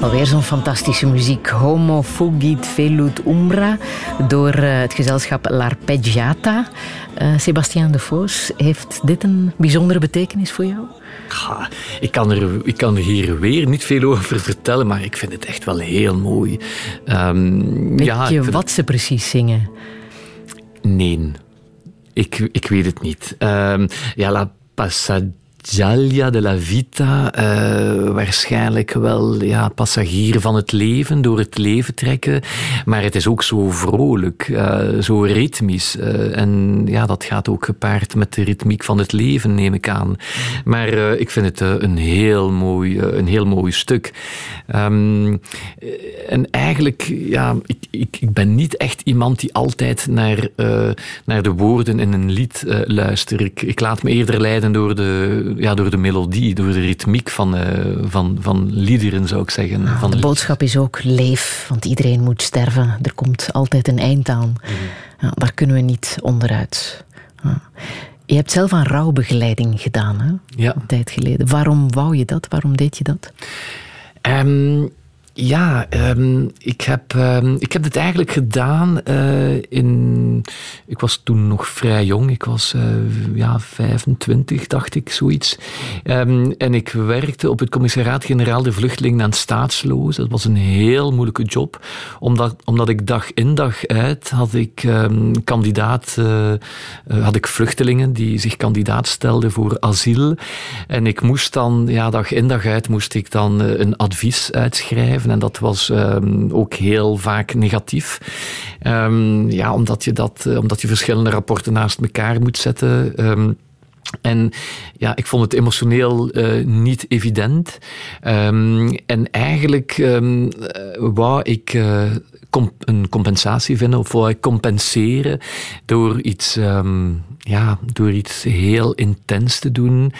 Alweer zo'n fantastische muziek. Homo fugit velut umbra door eh, het gezelschap L'Arpeggiata. Eh Sebastiaan de Vos, heeft dit een bijzondere betekenis voor jou? Ja, ik, kan er, ik kan er hier weer niet veel over vertellen, maar ik vind het echt wel heel mooi. Ehm, Weet ja, je wat ze precies zingen? Nee, ik, ik weet het niet. Ehm, ja, La Passaglia de la Vita, eh, waarschijnlijk wel ja, passagier van het leven, door het leven trekken. Maar het is ook zo vrolijk, eh, zo ritmisch. eh, en ja, dat gaat ook gepaard met de ritmiek van het leven, neem ik aan. Maar ik vind het een, heel mooi, een heel mooi stuk. Ehm, eh, en eigenlijk, ja, ik, ik, ik ben niet echt iemand die altijd naar, naar de woorden in een lied luistert. Ik laat me eerder leiden door de, ja, door de melodie, door de ritmiek van, eh, van, van liederen, zou ik zeggen. van De boodschap is ook leef, want iedereen moet sterven. Er komt altijd een eind aan. Ja, daar kunnen we niet onderuit. Ja. Je hebt zelf aan rouwbegeleiding gedaan, hè? Ja. een tijd geleden. Waarom wou je dat? Waarom deed je dat? Ehm, ja, ehm, ik, heb, ehm, ik heb dit eigenlijk gedaan eh, in... Ik was toen nog vrij jong. Ik was eh, ja, 25, dacht ik, zoiets. Ehm, en ik werkte op het commissariaat-generaal de vluchtelingen aan staatslozen. Dat was een heel moeilijke job. Omdat, omdat ik dag in dag uit had ik kandidaat... eh, had ik vluchtelingen die zich kandidaat stelden voor asiel. En ik moest dan, ja, dag in dag uit, moest ik dan een advies uitschrijven. En dat was ehm, ook heel vaak negatief. Ehm, ja, omdat je, dat, eh, omdat je verschillende rapporten naast elkaar moet zetten. En ja, ik vond het emotioneel eh, niet evident. Ehm, en eigenlijk eh, wou ik com- een compensatie vinden, of wou ik compenseren door iets, ehm, ja, door iets heel intens te doen.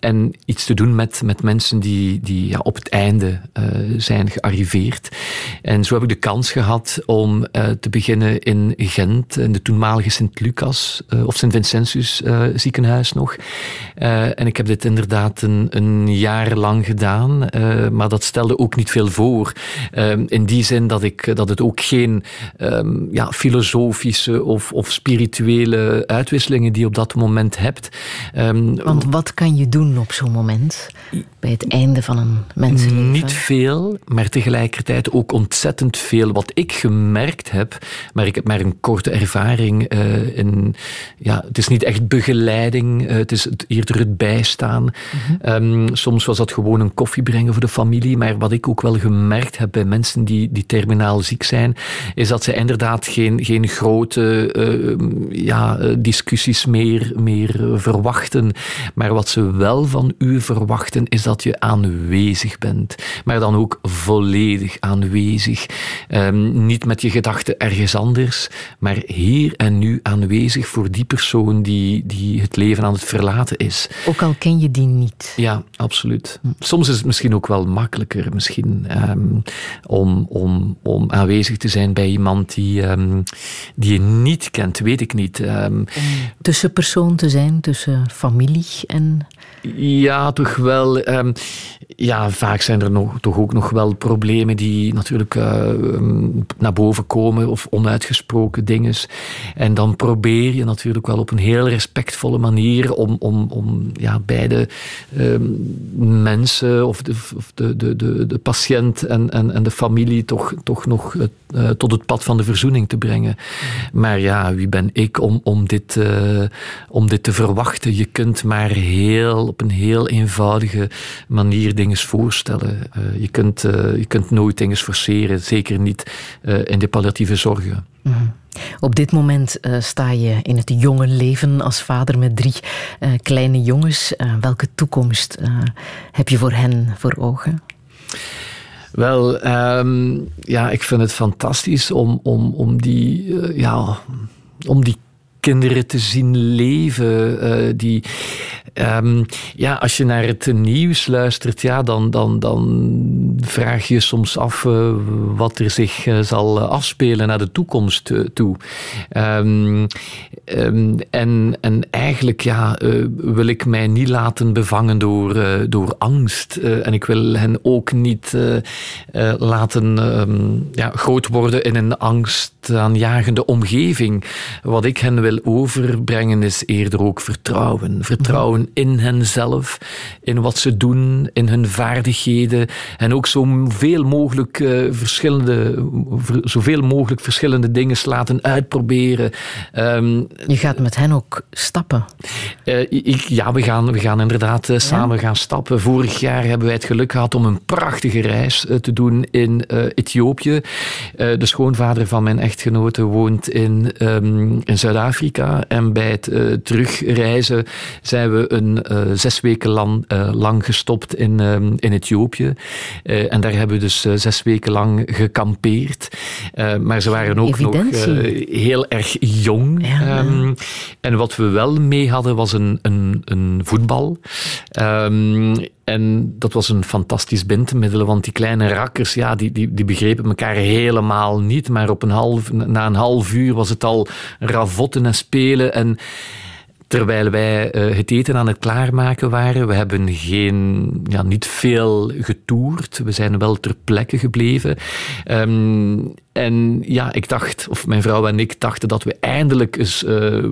En iets te doen met, met mensen die, die ja, op het einde zijn gearriveerd. En zo heb ik de kans gehad om te beginnen in Gent, in de toenmalige Sint-Lucas of Sint-Vincentius ziekenhuis nog. Eh, en ik heb dit inderdaad een, een jaar lang gedaan, eh, maar dat stelde ook niet veel voor. Ehm, in die zin dat, ik, dat het ook geen ehm, ja, filosofische of, of spirituele uitwisselingen die je op dat moment hebt. Ehm, Want wat kan je doen op zo'n moment? Bij het einde van een mensenleven? niet veel, maar tegelijkertijd ook ontzettend veel. Wat ik gemerkt heb, maar ik heb maar een korte ervaring eh, in. Ja, het is niet echt begeleiding, eh, het is het- eerder het bijstaan. Ehm, soms was dat gewoon een koffie brengen voor de familie, maar wat ik ook wel gemerkt heb bij mensen die, die terminaal ziek zijn, is dat ze inderdaad geen, geen grote eh, ja, eh, discussies meer, meer verwachten. Maar wat ze wel van u verwachten, is dat je aanwezig bent. Maar dan ook volledig aanwezig. Ehm, niet met je gedachten ergens anders, maar hier en nu aanwezig voor die persoon die, die het leven aan het verlaten is. Ook al ken je die niet. Ja, absoluut. Soms is het misschien ook wel makkelijker misschien, ehm, om, om, om aanwezig te zijn bij iemand die, ehm, die je niet kent, weet ik niet. Ehm, Tussenpersoon te zijn tussen familie en... ja, toch wel. ehm, ja, vaak zijn er nog, toch ook nog wel problemen die natuurlijk uh, naar boven komen of onuitgesproken dingen. En dan probeer je natuurlijk wel op een heel respectvolle manier om, om, om ja, beide uh, mensen of de, of de, de, de, patiënt en, en, en de familie toch, toch nog uh, tot het pad van de verzoening te brengen. Maar ja, wie ben ik om, om, dit, om dit te verwachten? Je kunt maar heel, op een heel eenvoudige manier dingen voorstellen. Uh, je, kunt, uh, je kunt nooit dingen forceren, zeker niet uh, in de palliatieve zorgen. Mm. Op dit moment sta je in het jonge leven als vader met drie kleine jongens. welke toekomst heb je voor hen voor ogen? Wel, um, ja, ik vind het fantastisch om, om, om die, ja, om die kinderen te zien leven. Uh, die, um, ja, als je naar het nieuws luistert, ja, dan, dan, dan vraag je soms af uh, wat er zich uh, zal afspelen naar de toekomst toe. Um, um, en, en eigenlijk ja, wil ik mij niet laten bevangen door, door angst. en ik wil hen ook niet laten ja, groot worden in een angstaanjagende omgeving. Wat ik hen wil overbrengen is eerder ook vertrouwen. Vertrouwen in henzelf, in wat ze doen, in hun vaardigheden en ook zoveel mogelijk, uh, verschillende, zoveel mogelijk verschillende dingen laten uitproberen. Um, Je gaat met hen ook stappen? Uh, ik, ja, we gaan, we gaan inderdaad uh, samen ja? gaan stappen. Vorig jaar hebben wij het geluk gehad om een prachtige reis te doen in Ethiopië. de schoonvader van mijn echtgenote woont in, um, in Zuid-Afrika. En bij het uh, terugreizen zijn we een uh, zes weken lang, uh, lang gestopt in, in Ethiopië. en daar hebben we dus zes weken lang gekampeerd. maar ze waren ook Evidentie. nog heel erg jong. Ja. Um, en wat we wel mee hadden was een, een, een voetbal. Um, en dat was een fantastisch bindemiddel, want die kleine rakkers, ja, die, die, die begrepen elkaar helemaal niet. Maar op een half, na een half uur was het al ravotten en spelen. En terwijl wij uh, het eten aan het klaarmaken waren, we hebben geen, ja, niet veel getoerd. We zijn wel ter plekke gebleven. Um, en ja, ik dacht, of mijn vrouw en ik dachten dat we eindelijk eens uh,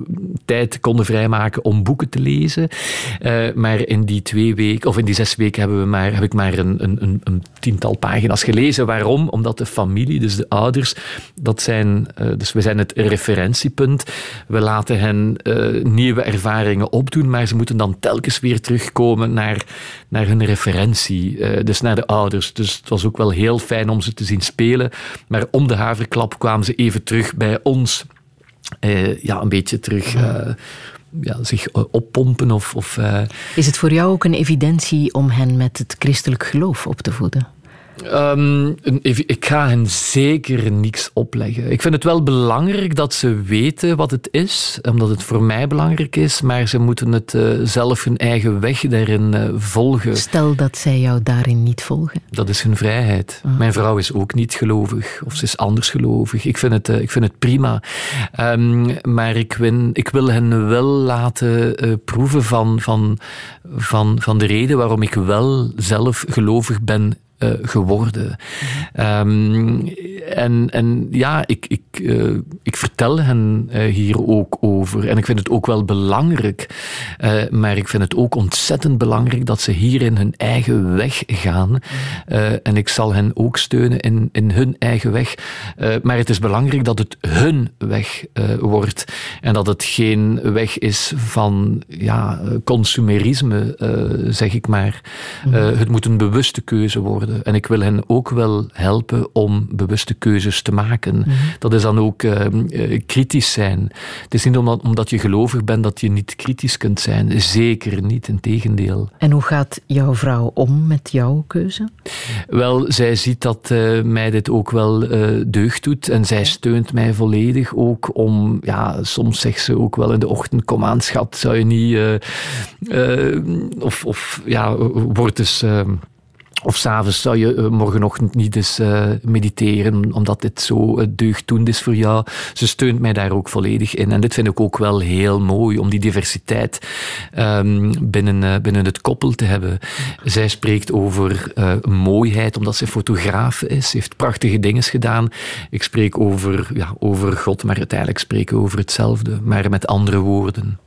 tijd konden vrijmaken om boeken te lezen. Uh, maar in die twee weken, of in die zes weken, hebben we maar, heb ik maar een, een, een tiental pagina's gelezen. Waarom? Omdat de familie, dus de ouders, dat zijn, uh, dus we zijn het referentiepunt. We laten hen nieuwe ervaringen opdoen, maar ze moeten dan telkens weer terugkomen naar, naar hun referentie, dus naar de ouders. Dus het was ook wel heel fijn om ze te zien spelen. Maar om de de haverklap kwamen ze even terug bij ons. Uh, ja, een beetje terug uh, ja, zich oppompen. Of, of, uh... Is het voor jou ook een evidentie om hen met het christelijk geloof op te voeden? Um, ik ga hen zeker niks opleggen. Ik vind het wel belangrijk dat ze weten wat het is, omdat het voor mij belangrijk is, maar ze moeten het uh, zelf hun eigen weg daarin uh, volgen. Stel dat zij jou daarin niet volgen. Dat is hun vrijheid. Oh. Mijn vrouw is ook niet gelovig, of ze is anders gelovig. Ik vind het, uh, ik vind het prima. Um, maar ik, win, ik wil hen wel laten proeven van, van, van, van de reden waarom ik wel zelf gelovig ben uh, geworden. Um, en, en ja, ik, ik, uh, ik vertel hen uh, hier ook over. En ik vind het ook wel belangrijk. maar ik vind het ook ontzettend belangrijk dat ze hierin hun eigen weg gaan. en ik zal hen ook steunen in, in hun eigen weg. maar het is belangrijk dat het hun weg wordt. En dat het geen weg is van ja, consumerisme, zeg ik maar. het moet een bewuste keuze worden worden. En ik wil hen ook wel helpen om bewuste keuzes te maken. Mm -hmm. Dat is dan ook uh, uh, kritisch zijn. Het is niet omdat, omdat je gelovig bent dat je niet kritisch kunt zijn. Zeker niet, in tegendeel. En hoe gaat jouw vrouw om met jouw keuze? Wel, zij ziet dat uh, mij dit ook wel deugd doet. En zij steunt mij volledig ook om... Ja, soms zegt ze ook wel in de ochtend... Kom aan, schat, zou je niet... of, of ja, wordt dus Of s'avonds zou je uh, morgenochtend niet eens uh, mediteren, omdat dit zo uh, deugddoend is voor jou. Ze steunt mij daar ook volledig in. En dit vind ik ook wel heel mooi, om die diversiteit um, binnen, binnen het koppel te hebben. Zij spreekt over mooiheid, omdat ze fotograaf is. Ze heeft prachtige dingen gedaan. Ik spreek over, ja, over God, maar uiteindelijk spreken we over hetzelfde, maar met andere woorden.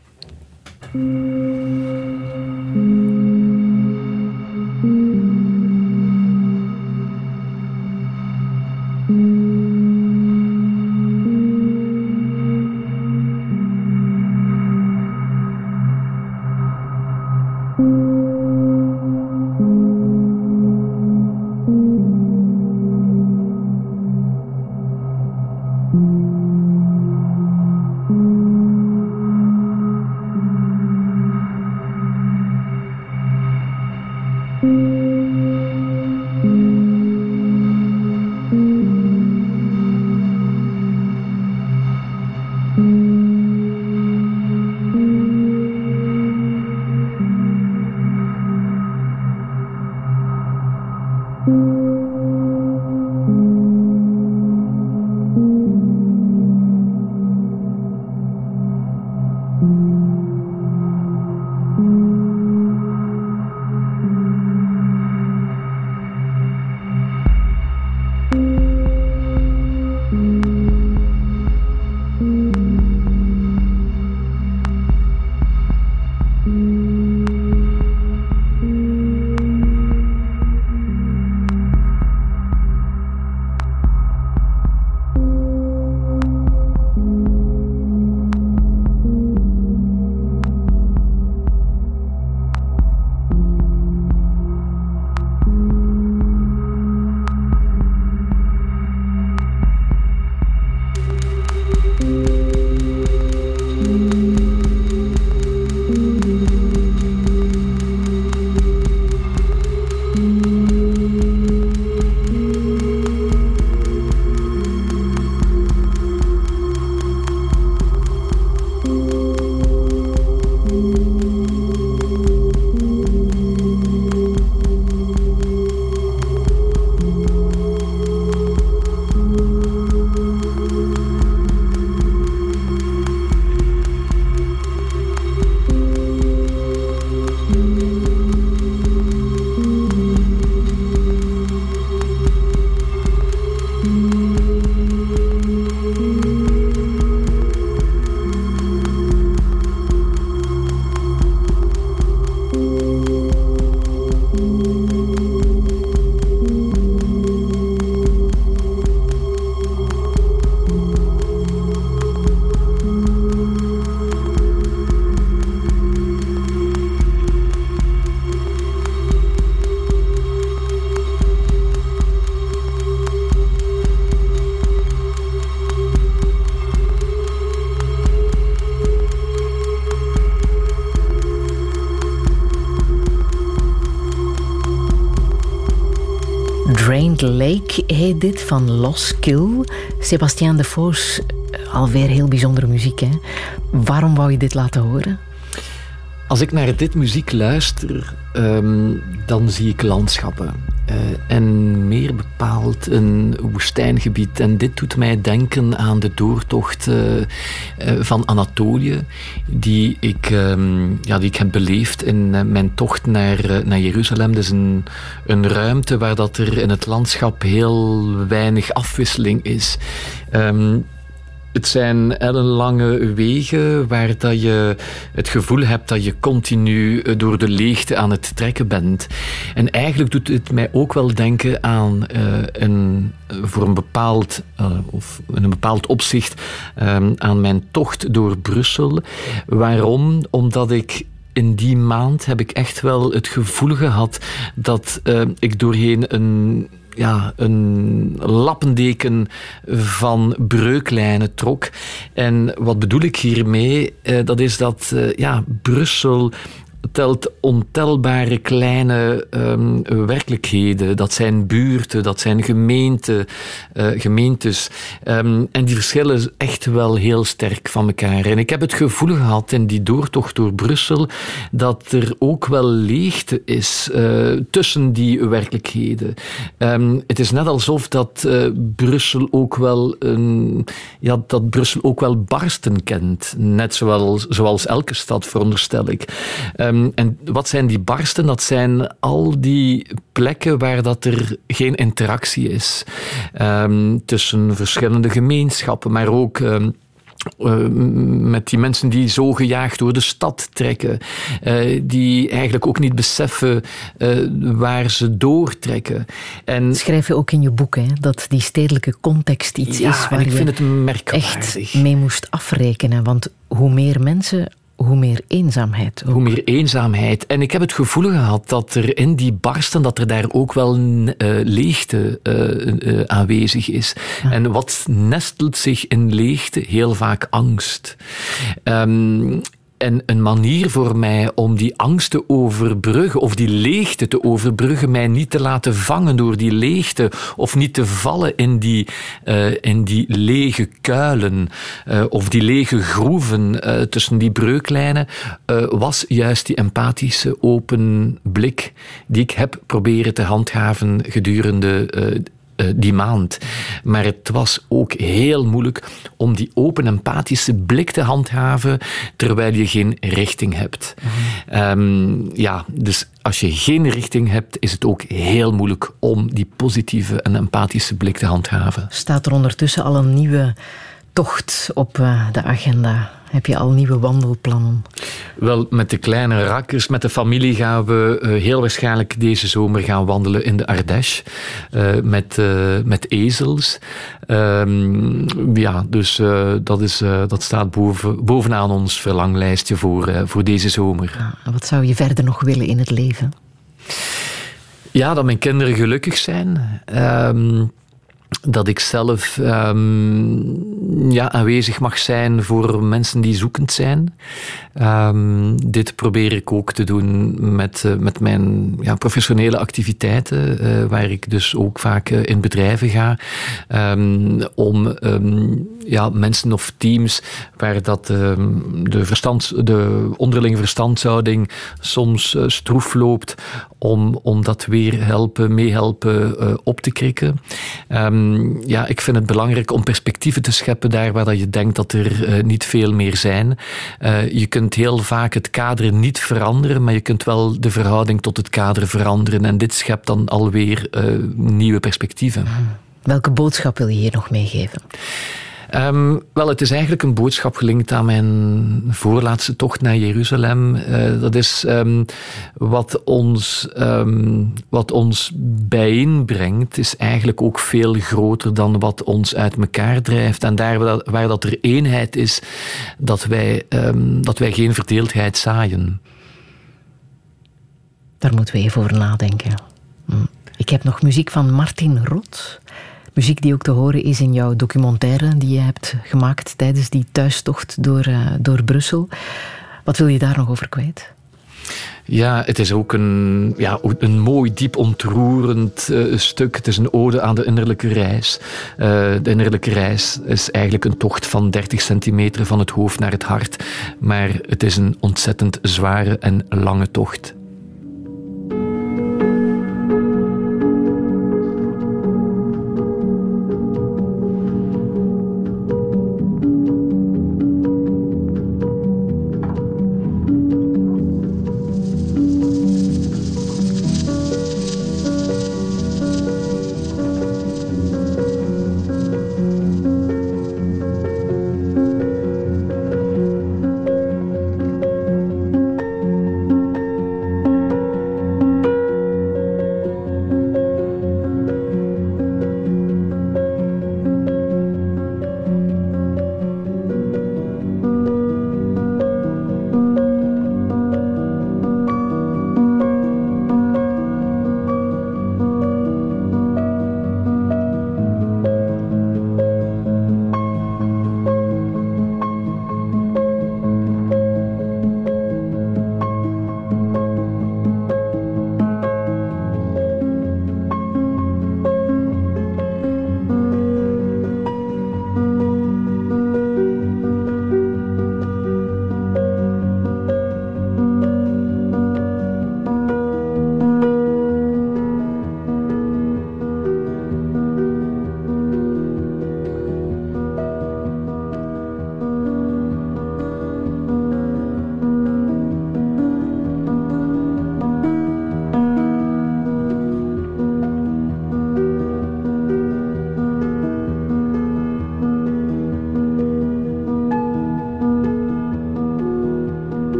heet dit, van Los Kill. Sebastien de Vos, alweer heel bijzondere muziek. Hè? Waarom wou je dit laten horen? Als ik naar dit muziek luister, um, dan zie ik landschappen. Uh, en meer bepaald een woestijngebied. En dit doet mij denken aan de doortocht uh, uh, van Anatolië, die ik, um, ja, die ik heb beleefd in mijn tocht naar, naar Jeruzalem. Is een, een ruimte waar dat er in het landschap heel weinig afwisseling is. Um, het zijn ellenlange wegen waar dat je het gevoel hebt dat je continu eh, door de leegte aan het trekken bent. En eigenlijk doet het mij ook wel denken aan uh, een, voor een bepaald, uh, of in een bepaald opzicht um, aan mijn tocht door Brussel. Waarom? Omdat ik in die maand heb ik echt wel het gevoel gehad dat ik doorheen een ja, een lappendeken van breuklijnen trok. En wat bedoel ik hiermee? Dat is dat ja, Brussel telt ontelbare kleine ehm, werkelijkheden. Dat zijn buurten, dat zijn gemeenten, eh, gemeentes. Ehm, en die verschillen echt wel heel sterk van elkaar. En ik heb het gevoel gehad in die doortocht door Brussel dat er ook wel leegte is eh, tussen die werkelijkheden. Ehm, het is net alsof dat uh, Brussel ook wel een, ja, dat Brussel ook wel barsten kent. Net zoals, zoals elke stad, veronderstel ik. En wat zijn die barsten? Dat zijn al die plekken waar dat er geen interactie is um, tussen verschillende gemeenschappen, maar ook. Um, uh, met die mensen die zo gejaagd door de stad trekken, uh, die eigenlijk ook niet beseffen uh, waar ze doortrekken. En Schrijf je ook in je boek hè, dat die stedelijke context iets ja, is waar ik vind je het merkwaardig. echt mee moest afrekenen. Want hoe meer mensen hoe meer eenzaamheid. Ook. Hoe meer eenzaamheid. En ik heb het gevoel gehad dat er in die barsten, dat er daar ook wel een uh, leegte uh, uh, aanwezig is. Ja. En wat nestelt zich in leegte? Heel vaak angst. Um, en een manier voor mij om die angst te overbruggen, of die leegte te overbruggen, mij niet te laten vangen door die leegte, of niet te vallen in die, uh, in die lege kuilen, uh, of die lege groeven uh, tussen die breuklijnen, was juist die empathische open blik die ik heb proberen te handhaven gedurende die maand. Maar het was ook heel moeilijk om die open empathische blik te handhaven terwijl je geen richting hebt. Um, ja, dus als je geen richting hebt, is het ook heel moeilijk om die positieve en empathische blik te handhaven. Staat er ondertussen al een nieuwe tocht op uh, de agenda? Heb je al nieuwe wandelplannen? Wel, met de kleine rakkers, met de familie gaan we uh, heel waarschijnlijk deze zomer gaan wandelen in de Ardèche. Uh, met, uh, met ezels. Um, ja, dus dat, is, dat staat boven, bovenaan ons verlanglijstje voor, voor deze zomer. Ja, wat zou je verder nog willen in het leven? Ja, dat mijn kinderen gelukkig zijn. Dat ik zelf um, ja, aanwezig mag zijn voor mensen die zoekend zijn. Um, dit probeer ik ook te doen met, uh, met mijn ja, professionele activiteiten, uh, waar ik dus ook vaak uh, in bedrijven ga, um, om ja, mensen of teams waar dat de, verstand, de onderlinge verstandhouding soms stroef loopt, om, om dat weer helpen, meehelpen op te krikken. Ja, ik vind het belangrijk om perspectieven te scheppen daar waar dat je denkt dat er uh, niet veel meer zijn. Uh, je kunt heel vaak het kader niet veranderen, maar je kunt wel de verhouding tot het kader veranderen. En dit schept dan alweer uh, nieuwe perspectieven. Welke boodschap wil je hier nog meegeven? Um, wel, het is eigenlijk een boodschap gelinkt aan mijn voorlaatste tocht naar Jeruzalem. Uh, dat is um, wat, ons, um, wat ons bijeenbrengt, is eigenlijk ook veel groter dan wat ons uit elkaar drijft. En daar waar dat er eenheid is, dat wij, dat wij geen verdeeldheid zaaien. Daar moeten we even over nadenken. Hm. Ik heb nog muziek van Martin Rot. Muziek die ook te horen is in jouw documentaire die je hebt gemaakt tijdens die thuistocht door, uh, door Brussel. Wat wil je daar nog over kwijt? Ja, het is ook een, ja, een mooi, diep ontroerend uh, stuk. Het is een ode aan de innerlijke reis. Uh, de innerlijke reis is eigenlijk een tocht van 30 centimeter van het hoofd naar het hart. Maar het is een ontzettend zware en lange tocht.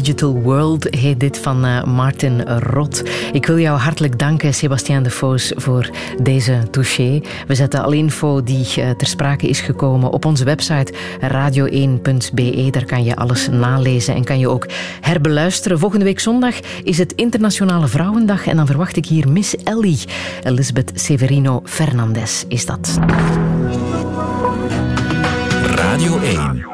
Digital world heet dit van uh, Martin Rot. Ik wil jou hartelijk danken, Sebastien de Foos, voor deze touché. We zetten alle info die uh, ter sprake is gekomen op onze website radio1.be. Daar kan je alles nalezen en kan je ook herbeluisteren. Volgende week zondag is het Internationale Vrouwendag en dan verwacht ik hier Miss Ellie. Elisabeth Severino Fernandez is dat. Radio 1